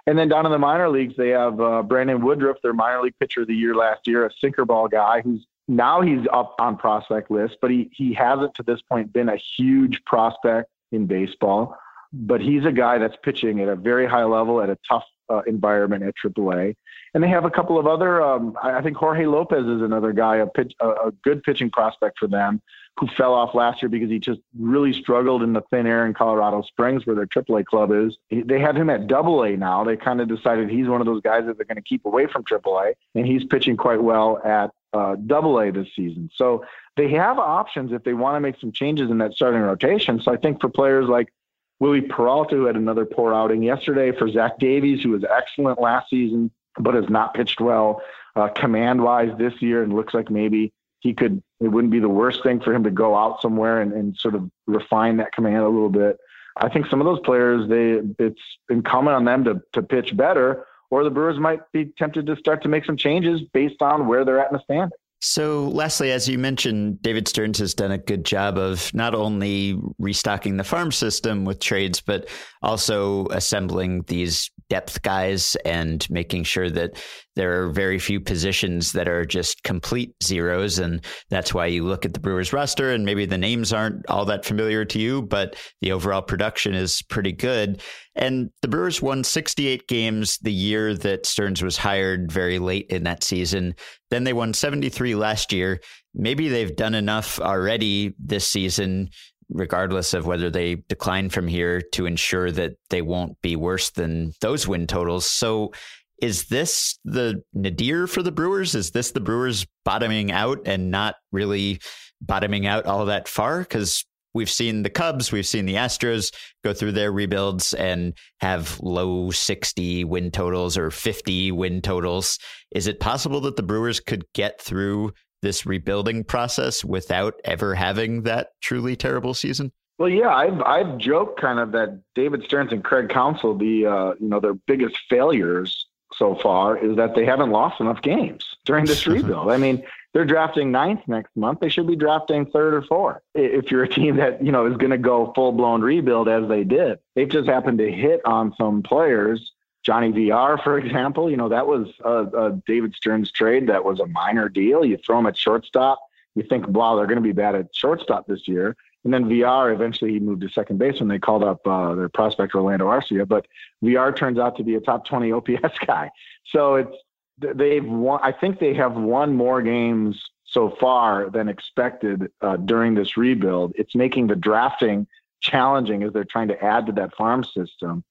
And then down in the minor leagues, they have uh, Brandon Woodruff, their minor league pitcher of the year last year, a sinker ball guy who's now he's up on prospect list, but he he hasn't to this point been a huge prospect in baseball. But he's a guy that's pitching at a very high level at a tough uh, environment at AAA. And they have a couple of other. Um, I think Jorge Lopez is another guy, a pitch, a, a good pitching prospect for them, who fell off last year because he just really struggled in the thin air in Colorado Springs, where their AAA club is. They have him at Double A now. They kind of decided he's one of those guys that they're going to keep away from AAA, and he's pitching quite well at uh, Double A this season. So they have options if they want to make some changes in that starting rotation. So I think for players like Wily Peralta, who had another poor outing yesterday, for Zach Davies, who was excellent last season but has not pitched well uh, command wise this year, and looks like maybe he could. It wouldn't be the worst thing for him to go out somewhere and, and sort of refine that command a little bit. I think some of those players, they it's incumbent on them to to pitch better, or the Brewers might be tempted to start to make some changes based on where they're at in the standing. So, lastly, as you mentioned, David Stearns has done a good job of not only restocking the farm system with trades, but also assembling these depth guys and making sure that there are very few positions that are just complete zeros. And that's why you look at the Brewers roster and maybe the names aren't all that familiar to you, but the overall production is pretty good. And the Brewers won 68 games the year that Stearns was hired very late in that season. Then they won 73 last year. Maybe they've done enough already this season regardless of whether they decline from here to ensure that they won't be worse than those win totals. So is this the nadir for the Brewers? Is this the Brewers bottoming out and not really bottoming out all that far? Because we've seen the Cubs, we've seen the Astros go through their rebuilds and have low 60 win totals or 50 win totals. Is it possible that the Brewers could get through this rebuilding process without ever having that truly terrible season? Well, yeah, I've I've joked kind of that David Stearns and Craig Counsell, the uh, you know their biggest failures so far is that they haven't lost enough games during this rebuild. I mean, they're drafting ninth next month. They should be drafting third or fourth. If you're a team that, you know, is going to go full blown rebuild as they did, they've just happened to hit on some players. Johnny Villar, for example, you know, that was a, a David Stearns trade that was a minor deal. You throw him at shortstop. You think, wow, they're going to be bad at shortstop this year. And then Villar, eventually he moved to second base when they called up uh, their prospect Orlando Arcia. But Villar turns out to be a top 20 OPS guy. So it's they've won. I think they have won more games so far than expected uh, during this rebuild. It's making the drafting challenging as they're trying to add to that farm system.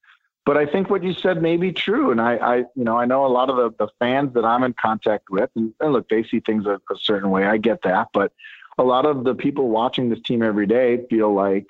But I think what you said may be true, and I, I you know, I know a lot of the, the fans that I'm in contact with, and, and look, they see things a, a certain way. I get that, but a lot of the people watching this team every day feel like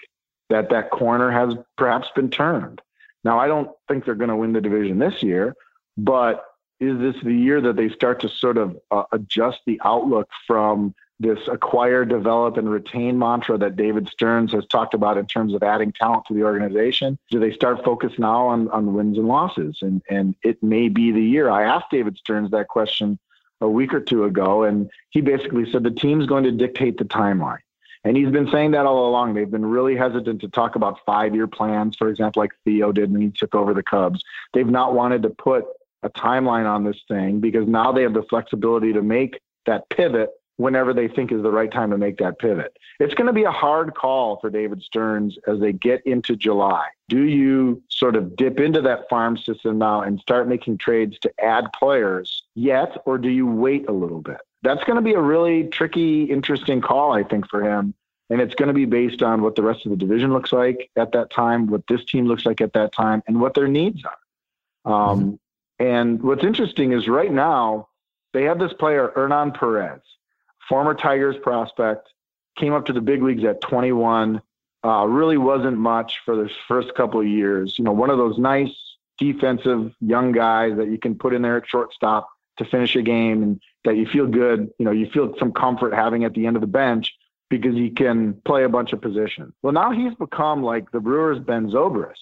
that that corner has perhaps been turned. Now, I don't think they're going to win the division this year, but is this the year that they start to sort of uh, adjust the outlook from this acquire, develop, and retain mantra that David Stearns has talked about in terms of adding talent to the organization? Do they start focus now on, on wins and losses? And and it may be the year. I asked David Stearns that question a week or two ago, and he basically said the team's going to dictate the timeline. And he's been saying that all along. They've been really hesitant to talk about five year plans, for example, like Theo did when he took over the Cubs. They've not wanted to put a timeline on this thing because now they have the flexibility to make that pivot whenever they think is the right time to make that pivot. It's going to be a hard call for David Stearns as they get into July. Do you sort of dip into that farm system now and start making trades to add players yet, or do you wait a little bit? That's going to be a really tricky, interesting call, I think, for him. And it's going to be based on what the rest of the division looks like at that time, what this team looks like at that time, and what their needs are. Um, mm-hmm. And what's interesting is right now they have this player, Hernan Perez, former Tigers prospect, came up to the big leagues at 21. Uh, really wasn't much for the first couple of years. You know, one of those nice defensive young guys that you can put in there at shortstop to finish a game and that you feel good. You know, you feel some comfort having at the end of the bench because he can play a bunch of positions. Well, now he's become like the Brewers' Ben Zobrist.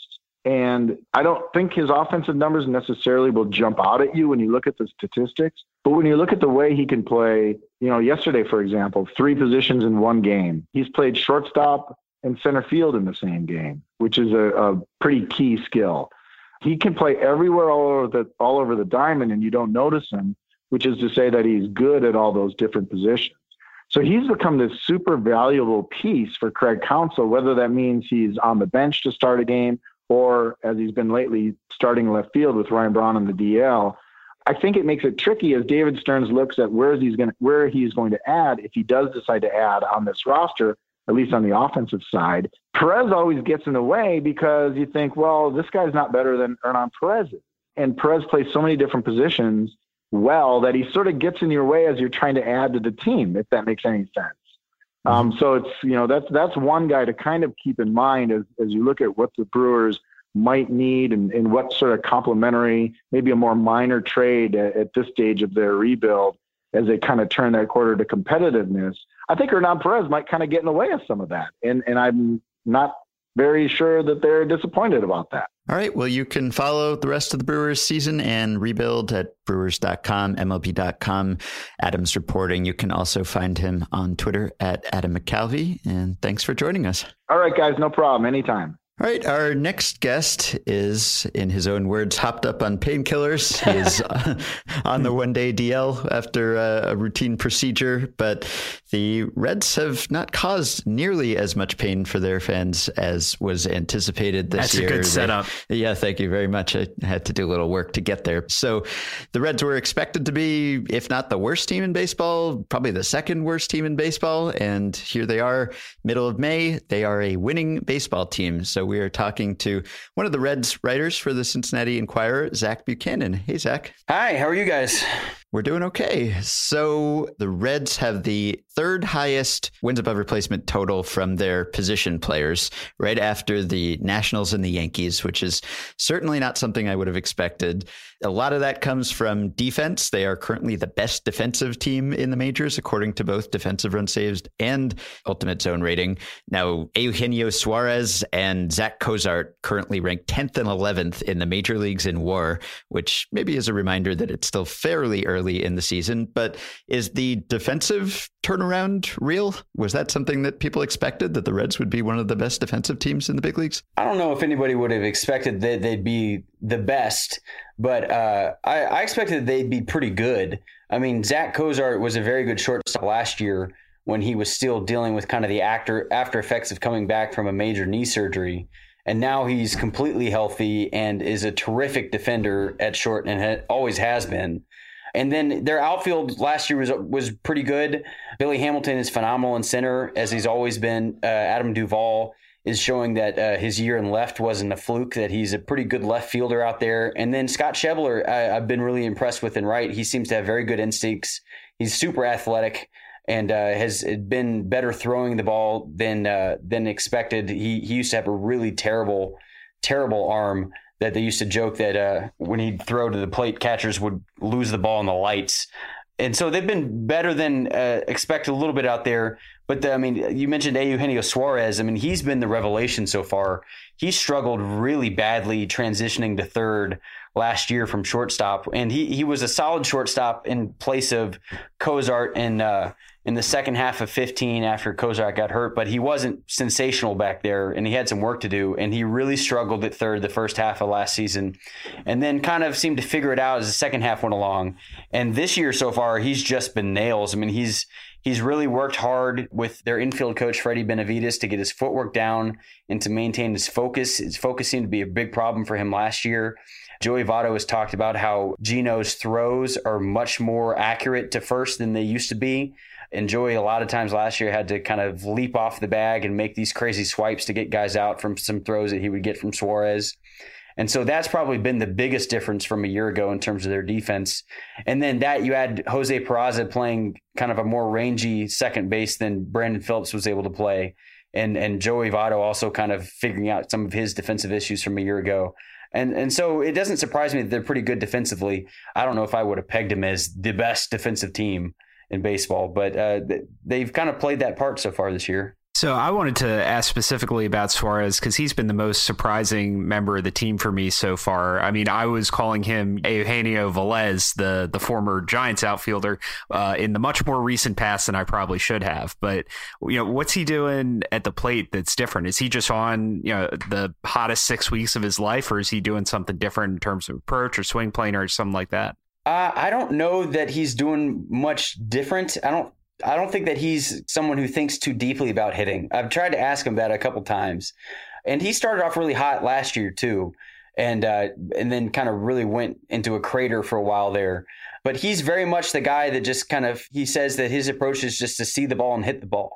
And I don't think his offensive numbers necessarily will jump out at you when you look at the statistics. But when you look at the way he can play, you know, yesterday, for example, three positions in one game, he's played shortstop and center field in the same game, which is a, a pretty key skill. He can play everywhere all over the all over the diamond, and you don't notice him, which is to say that he's good at all those different positions. So he's become this super valuable piece for Craig Counsell, whether that means he's on the bench to start a game or as he's been lately, starting left field with Ryan Braun on the DL. I think it makes it tricky as David Stearns looks at where he's going to, where he's going to add if he does decide to add on this roster, at least on the offensive side. Perez always gets in the way because you think, well, this guy's not better than Hernan Perez is. And Perez plays so many different positions well that he sort of gets in your way as you're trying to add to the team, if that makes any sense. Um, so it's you know that's that's one guy to kind of keep in mind as as you look at what the Brewers might need and, and what sort of complementary, maybe a more minor trade at, at this stage of their rebuild as they kind of turn that quarter to competitiveness. I think Hernan Perez might kind of get in the way of some of that, and and I'm not very sure that they're disappointed about that. All right. Well, you can follow the rest of the Brewers season and rebuild at brewers.com, MLB.com. Adam's reporting. You can also find him on Twitter at Adam McCalvy. And thanks for joining us. All right, guys. No problem. Anytime. All right, our next guest is, in his own words, hopped up on painkillers. He is uh, on the one day DL after a, a, routine procedure, but the Reds have not caused nearly as much pain for their fans as was anticipated this That's year. That's a good setup. They, yeah, thank you very much. I had to do a little work to get there. So the Reds were expected to be, if not the worst team in baseball, probably the second worst team in baseball. And here they are, middle of May. They are a winning baseball team. So we are talking to one of the Reds writers for the Cincinnati Enquirer, Zach Buchanan. Hey, Zach. Hi, how are you guys? We're doing okay. So the Reds have the third highest wins above replacement total from their position players, right after the Nationals and the Yankees, which is certainly not something I would have expected. A lot of that comes from defense. They are currently the best defensive team in the majors, according to both defensive run saved and ultimate zone rating. Now, Eugenio Suarez and Zach Cozart currently ranked 10th and 11th in the major leagues in war, which maybe is a reminder that it's still fairly early in the season. But is the defensive turnaround real? Was that something that people expected that the Reds would be one of the best defensive teams in the big leagues? I don't know if anybody would have expected that they'd be the best, but uh, I, I, expected they'd be pretty good. I mean, Zach Cozart was a very good shortstop last year when he was still dealing with kind of the after after effects of coming back from a major knee surgery. And now he's completely healthy and is a terrific defender at short and ha- always has been. And then their outfield last year was was pretty good. Billy Hamilton is phenomenal in center as he's always been. Uh, Adam Duvall is showing that uh, his year in left wasn't a fluke. That he's a pretty good left fielder out there. And then Scott Schebler, I, I've been really impressed with in right. He seems to have very good instincts. He's super athletic and uh, has been better throwing the ball than uh, than expected. He he used to have a really terrible terrible arm that they used to joke that uh, when he'd throw to the plate, catchers would lose the ball in the lights. And so they've been better than uh, expected a little bit out there. But the, I mean, you mentioned Eugenio Suarez. I mean, he's been the revelation so far. He struggled really badly transitioning to third last year from shortstop, and he he was a solid shortstop in place of Cozart and uh, in the second half of 15 after Cozart got hurt, but he wasn't sensational back there and he had some work to do. And he really struggled at third the first half of last season and then kind of seemed to figure it out as the second half went along. And this year so far, he's just been nails. I mean, he's, he's really worked hard with their infield coach, Freddie Benavides, to get his footwork down and to maintain his focus. His focus seemed to be a big problem for him last year. Joey Votto has talked about how Gino's throws are much more accurate to first than they used to be and Joey a lot of times last year had to kind of leap off the bag and make these crazy swipes to get guys out from some throws that he would get from Suarez. And so that's probably been the biggest difference from a year ago in terms of their defense. And then that you had Jose Peraza playing kind of a more rangy second base than Brandon Phillips was able to play. And and Joey Votto also kind of figuring out some of his defensive issues from a year ago. And and so it doesn't surprise me that they're pretty good defensively. I don't know if I would have pegged them as the best defensive team in baseball. But uh, they've kind of played that part so far this year. So I wanted to ask specifically about Suarez because he's been the most surprising member of the team for me so far. I mean, I was calling him Eugenio Velez, the the former Giants outfielder, uh, in the much more recent past than I probably should have. But you know, what's he doing at the plate that's different? Is he just on you know the hottest six weeks of his life, or is he doing something different in terms of approach or swing plane or something like that? Uh, I don't know that he's doing much different. I don't. I don't think that he's someone who thinks too deeply about hitting. I've tried to ask him that a couple times, and he started off really hot last year too, and uh, and then kind of really went into a crater for a while there. But he's very much the guy that just kind of he says that his approach is just to see the ball and hit the ball.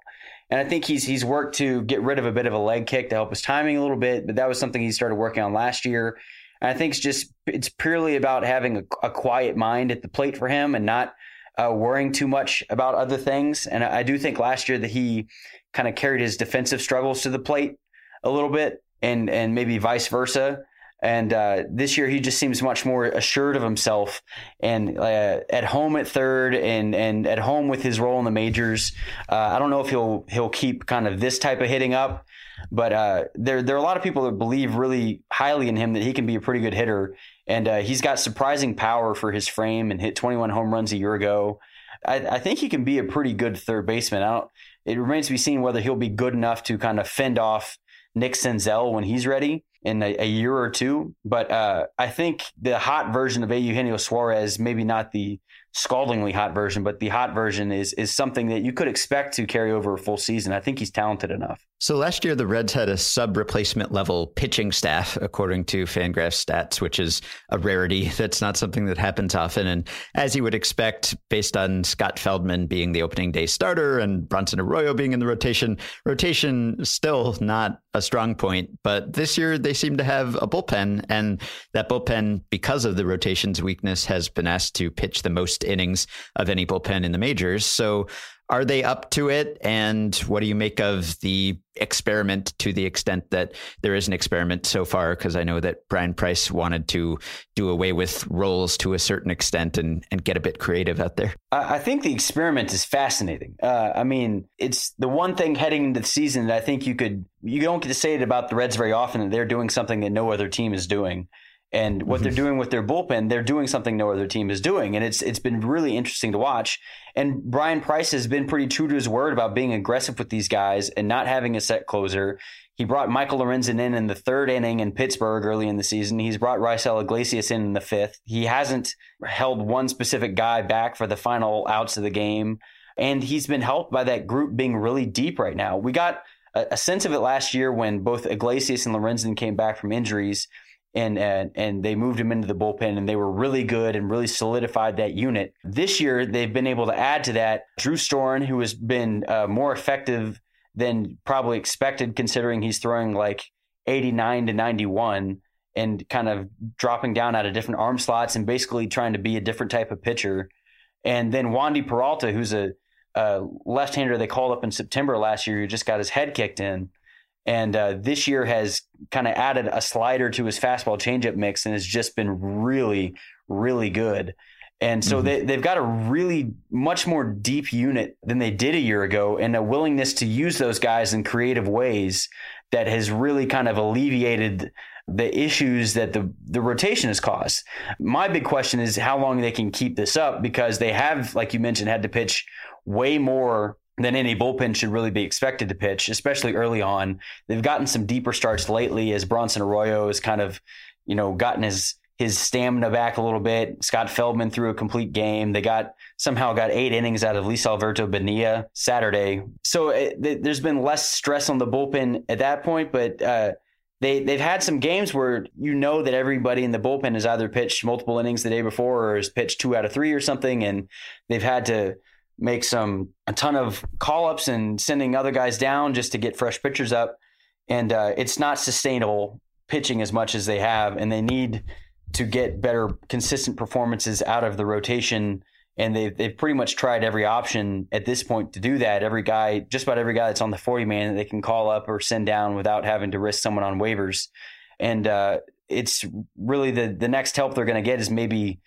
And I think he's he's worked to get rid of a bit of a leg kick to help his timing a little bit. But that was something he started working on last year. And I think it's just it's purely about having a, a quiet mind at the plate for him and not uh, worrying too much about other things. And I, do think last year that he kind of carried his defensive struggles to the plate a little bit, and and maybe vice versa. And uh, this year, he just seems much more assured of himself, and uh, at home at third, and and at home with his role in the majors. Uh, I don't know if he'll he'll keep kind of this type of hitting up, but uh, there there are a lot of people that believe really highly in him that he can be a pretty good hitter, and uh, he's got surprising power for his frame and hit 21 home runs a year ago. I, I, think he can be a pretty good third baseman. I don't. It remains to be seen whether he'll be good enough to kind of fend off Nick Senzel when he's ready in a, a year or two. But uh, I think the hot version of A. Eugenio Suarez, maybe not the scaldingly hot version, but the hot version is is something that you could expect to carry over a full season. I think he's talented enough. So last year, the Reds had a sub replacement level pitching staff, according to Fangraphs stats, which is a rarity. That's not something that happens often. And as you would expect, based on Scott Feldman being the opening day starter and Bronson Arroyo being in the rotation, rotation still not a strong point. But this year, they seem to have a bullpen, and that bullpen, because of the rotation's weakness, has been asked to pitch the most innings of any bullpen in the majors. So are they up to it? And what do you make of the experiment to the extent that there is an experiment so far? Because I know that Bryan Price wanted to do away with roles to a certain extent and, and get a bit creative out there. I think the experiment is fascinating. Uh, I mean, it's the one thing heading into the season that I think you could, you don't get to say it about the Reds very often that they're doing something that no other team is doing and what mm-hmm. they're doing with their bullpen, they're doing something no other team is doing, and it's it's been really interesting to watch. And Bryan Price has been pretty true to his word about being aggressive with these guys and not having a set closer. He brought Michael Lorenzen in in the third inning in Pittsburgh early in the season. He's brought Raisel Iglesias in in the fifth. He hasn't held one specific guy back for the final outs of the game, and he's been helped by that group being really deep right now. We got a, a sense of it last year when both Iglesias and Lorenzen came back from injuries and, and and they moved him into the bullpen and they were really good and really solidified that unit. This year they've been able to add to that Drew Storen, who has been uh, more effective than probably expected, considering he's throwing like 89 to 91 and kind of dropping down out of different arm slots and basically trying to be a different type of pitcher. And then Wandy Peralta, who's a, a left-hander they called up in September last year, who just got his head kicked in and uh, this year has kind of added a slider to his fastball changeup mix and has just been really, really good. And so mm-hmm. they, they've got a really much more deep unit than they did a year ago and a willingness to use those guys in creative ways that has really kind of alleviated the issues that the, the rotation has caused. My big question is how long they can keep this up because they have, like you mentioned, had to pitch way more than any bullpen should really be expected to pitch, especially early on. They've gotten some deeper starts lately as Bronson Arroyo has kind of, you know, gotten his his stamina back a little bit. Scott Feldman threw a complete game. They got somehow got eight innings out of Lisalverto Bonilla Saturday. So it, th- there's been less stress on the bullpen at that point, but uh, they they've had some games where you know that everybody in the bullpen has either pitched multiple innings the day before or has pitched two out of three or something, and they've had to make some a ton of call ups and sending other guys down just to get fresh pitchers up. And uh, it's not sustainable pitching as much as they have, and they need to get better consistent performances out of the rotation. And they've, they've pretty much tried every option at this point to do that. Every guy, just about every guy that's on the 40 man that they can call up or send down without having to risk someone on waivers. And uh, it's really the, the next help they're going to get is maybe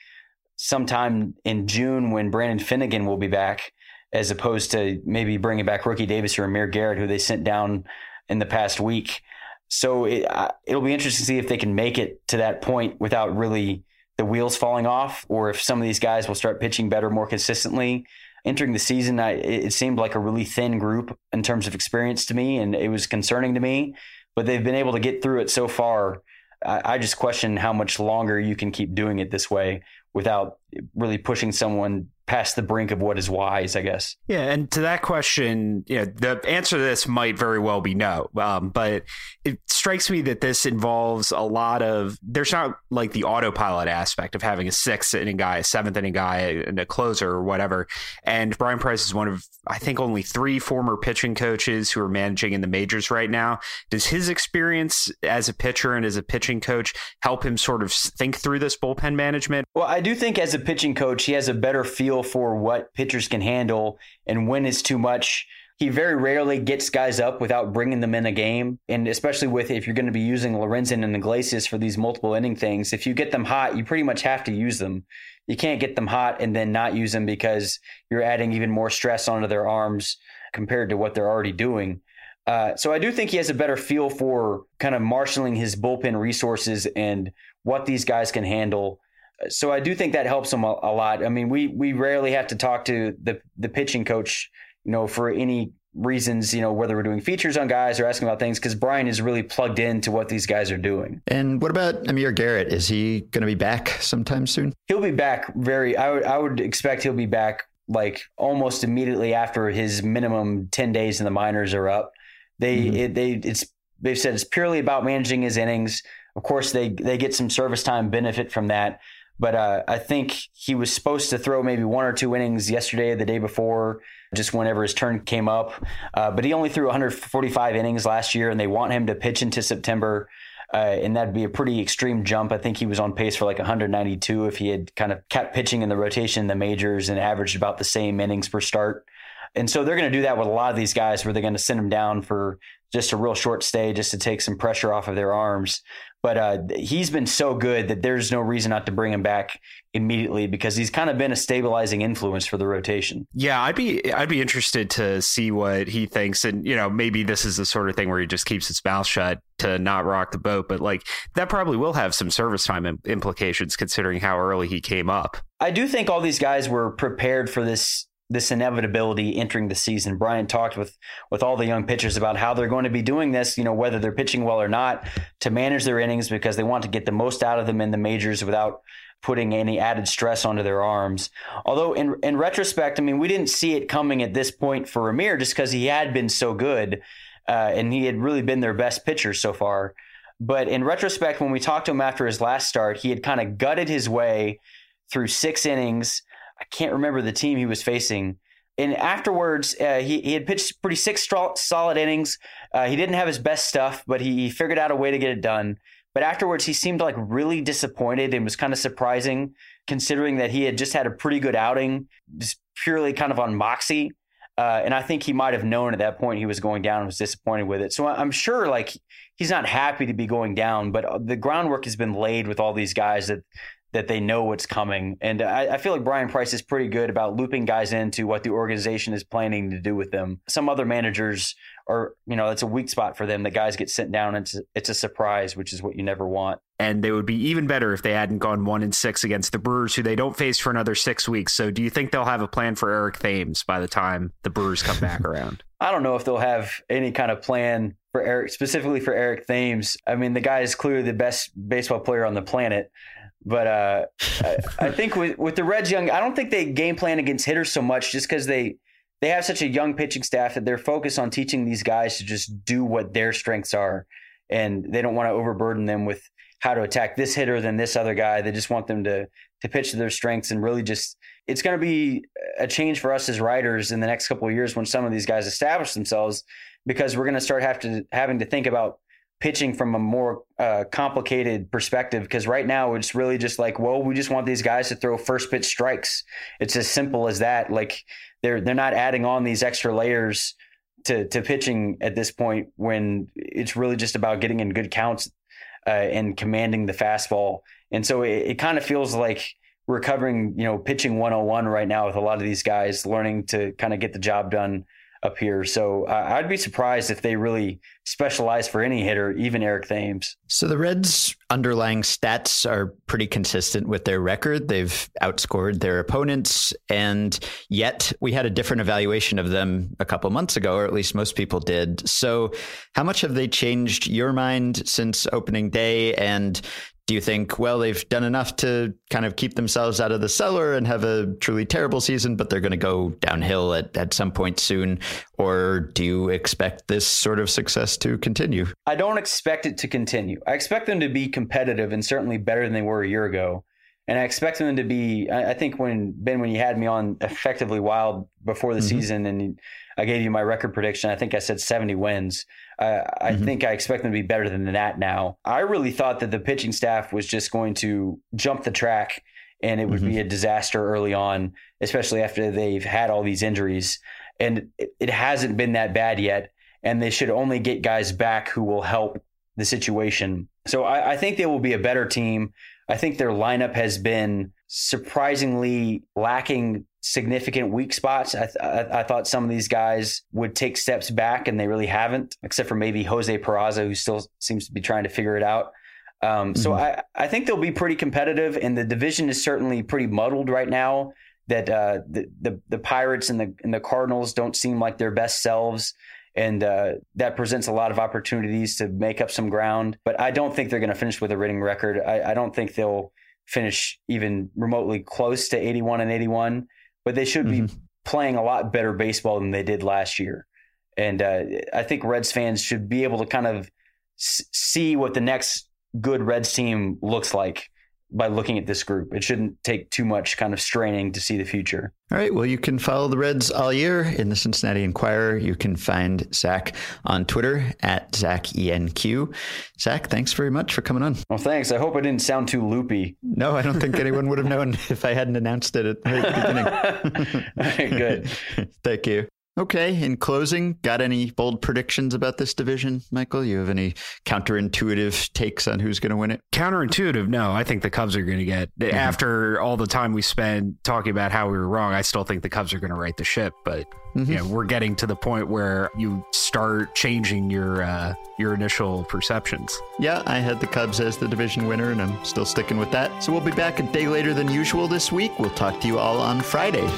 sometime in June when Brandon Finnegan will be back, as opposed to maybe bringing back Rookie Davis or Amir Garrett, who they sent down in the past week. So it, it'll be interesting to see if they can make it to that point without really the wheels falling off, or if some of these guys will start pitching better more consistently. Entering the season, I, it seemed like a really thin group in terms of experience to me, and it was concerning to me. But they've been able to get through it so far. I, I just question how much longer you can keep doing it this way without really pushing someone past the brink of what is wise, I guess. Yeah, and to that question, you know, the answer to this might very well be no. Um, but it strikes me that this involves a lot of there's not like the autopilot aspect of having a sixth inning guy, a seventh inning guy, and a closer or whatever. And Bryan Price is one of I think only three former pitching coaches who are managing in the majors right now. Does his experience as a pitcher and as a pitching coach help him sort of think through this bullpen management? Well, I do think as a pitching coach, he has a better feel for what pitchers can handle and when it's too much. He very rarely gets guys up without bringing them in a game. And especially with if you're going to be using Lorenzen and Iglesias for these multiple inning things, if you get them hot, you pretty much have to use them. You can't get them hot and then not use them because you're adding even more stress onto their arms compared to what they're already doing. Uh, so I do think he has a better feel for kind of marshaling his bullpen resources and what these guys can handle so I do think that helps them a, a, lot. I mean, we we rarely have to talk to the the pitching coach, you know, for any reasons, you know, whether we're doing features on guys or asking about things, because Bryan is really plugged into what these guys are doing. And what about Amir Garrett? Is he going to be back sometime soon? He'll be back very. I would I would expect he'll be back like almost immediately after his minimum ten days in the minors are up. They mm-hmm. it, they it's they've said it's purely about managing his innings. Of course, they they get some service time benefit from that. But uh, I think he was supposed to throw maybe one or two innings yesterday, the day before, just whenever his turn came up. Uh, but he only threw 145 innings last year, and they want him to pitch into September. uh, and that'd be a pretty extreme jump. I think he was on pace for like 192 if he had kind of kept pitching in the rotation in the majors and averaged about the same innings per start. And so they're going to do that with a lot of these guys where they're going to send them down for just a real short stay just to take some pressure off of their arms. But uh, he's been so good that there's no reason not to bring him back immediately because he's kind of been a stabilizing influence for the rotation. Yeah, I'd be I'd be interested to see what he thinks, and you know maybe this is the sort of thing where he just keeps his mouth shut to not rock the boat. But like that probably will have some service time implications considering how early he came up. I do think all these guys were prepared for this this inevitability entering the season. Bryan talked with with all the young pitchers about how they're going to be doing this, you know, whether they're pitching well or not, to manage their innings because they want to get the most out of them in the majors without putting any added stress onto their arms. Although in in retrospect, I mean, we didn't see it coming at this point for Amir just because he had been so good uh, and he had really been their best pitcher so far. But in retrospect, when we talked to him after his last start, he had kind of gutted his way through six innings I can't remember the team he was facing. And afterwards, uh, he, he had pitched pretty six strong, solid innings. Uh, he didn't have his best stuff, but he, he figured out a way to get it done. But afterwards, he seemed like really disappointed and was kind of surprising, considering that he had just had a pretty good outing, just purely kind of on moxie. Uh, and I think he might have known at that point he was going down and was disappointed with it. So I'm sure like he's not happy to be going down, but uh, the groundwork has been laid with all these guys that that they know what's coming. And I, I, feel like Bryan Price is pretty good about looping guys into what the organization is planning to do with them. Some other managers are, you know, it's a weak spot for them. The guys get sent down. It's it's a surprise, which is what you never want. And they would be even better if they hadn't gone one and six against the Brewers, who they don't face for another six weeks. So, do you think they'll have a plan for Eric Thames by the time the Brewers come back around? I don't know if they'll have any kind of plan for Eric, specifically for Eric Thames. I mean, the guy is clearly the best baseball player on the planet. But uh, I, I, think with, with the Reds young, I don't think they game plan against hitters so much just because they they have such a young pitching staff that they're focused on teaching these guys to just do what their strengths are, and they don't want to overburden them with how to attack this hitter than this other guy. They just want them to to pitch to their strengths and really just. It's going to be a change for us as writers in the next couple of years when some of these guys establish themselves, because we're going to start have to having to think about pitching from a more uh, complicated perspective because right now it's really just like well we just want these guys to throw first pitch strikes. It's as simple as that. Like they're they're not adding on these extra layers to to pitching at this point when it's really just about getting in good counts uh, and commanding the fastball. And so it, it kind of feels like we're covering you know pitching 101 right now with a lot of these guys learning to kind of get the job done up here. So uh, I'd be surprised if they really specialize for any hitter, even Eric Thames. So the Reds' underlying stats are pretty consistent with their record. They've outscored their opponents, and yet we had a different evaluation of them a couple months ago, or at least most people did. So, how much have they changed your mind since opening day? And do you think, well, they've done enough to kind of keep themselves out of the cellar and have a truly terrible season, but they're going to go downhill at, at some point soon? Or do you expect this sort of success to continue? I don't expect it to continue. I expect them to be competitive and certainly better than they were a year ago. And I expect them to be, I think when Ben, when you had me on effectively wild before the mm-hmm. season and I gave you my record prediction, I think I said 70 wins. Uh, I mm-hmm. think I expect them to be better than that now. I really thought that the pitching staff was just going to jump the track and it would mm-hmm. be a disaster early on, especially after they've had all these injuries. And it, it hasn't been that bad yet. And they should only get guys back who will help the situation. So I, I think they will be a better team. I think their lineup has been surprisingly lacking significant weak spots. I, th- I, thought some of these guys would take steps back, and they really haven't, except for maybe Jose Peraza, who still seems to be trying to figure it out. Um, so mm-hmm. I, I think they'll be pretty competitive, and the division is certainly pretty muddled right now. That uh, the, the the Pirates and the and the Cardinals don't seem like their best selves, and uh, that presents a lot of opportunities to make up some ground. But I don't think they're going to finish with a winning record. I, I don't think they'll finish even remotely close to 81 and 81 but they should mm-hmm. be playing a lot better baseball than they did last year. And uh, I think Reds fans should be able to kind of s- see what the next good Reds team looks like by looking at this group. It shouldn't take too much kind of straining to see the future. All right. Well, you can follow the Reds all year in the Cincinnati Enquirer. You can find Zach on Twitter at Zach ENQ. Zach, thanks very much for coming on. Well, thanks. I hope I didn't sound too loopy. No, I don't think anyone would have known if I hadn't announced it at the beginning. Good. Thank you. Okay, in closing, got any bold predictions about this division, Michael? You have any counterintuitive takes on who's going to win it? Counterintuitive? No, I think the Cubs are going to get, mm-hmm. after all the time we spent talking about how we were wrong, I still think the Cubs are going to right the ship. But mm-hmm. you know, we're getting to the point where you start changing your uh, your initial perceptions. Yeah, I had the Cubs as the division winner, and I'm still sticking with that. So we'll be back a day later than usual this week. We'll talk to you all on Friday.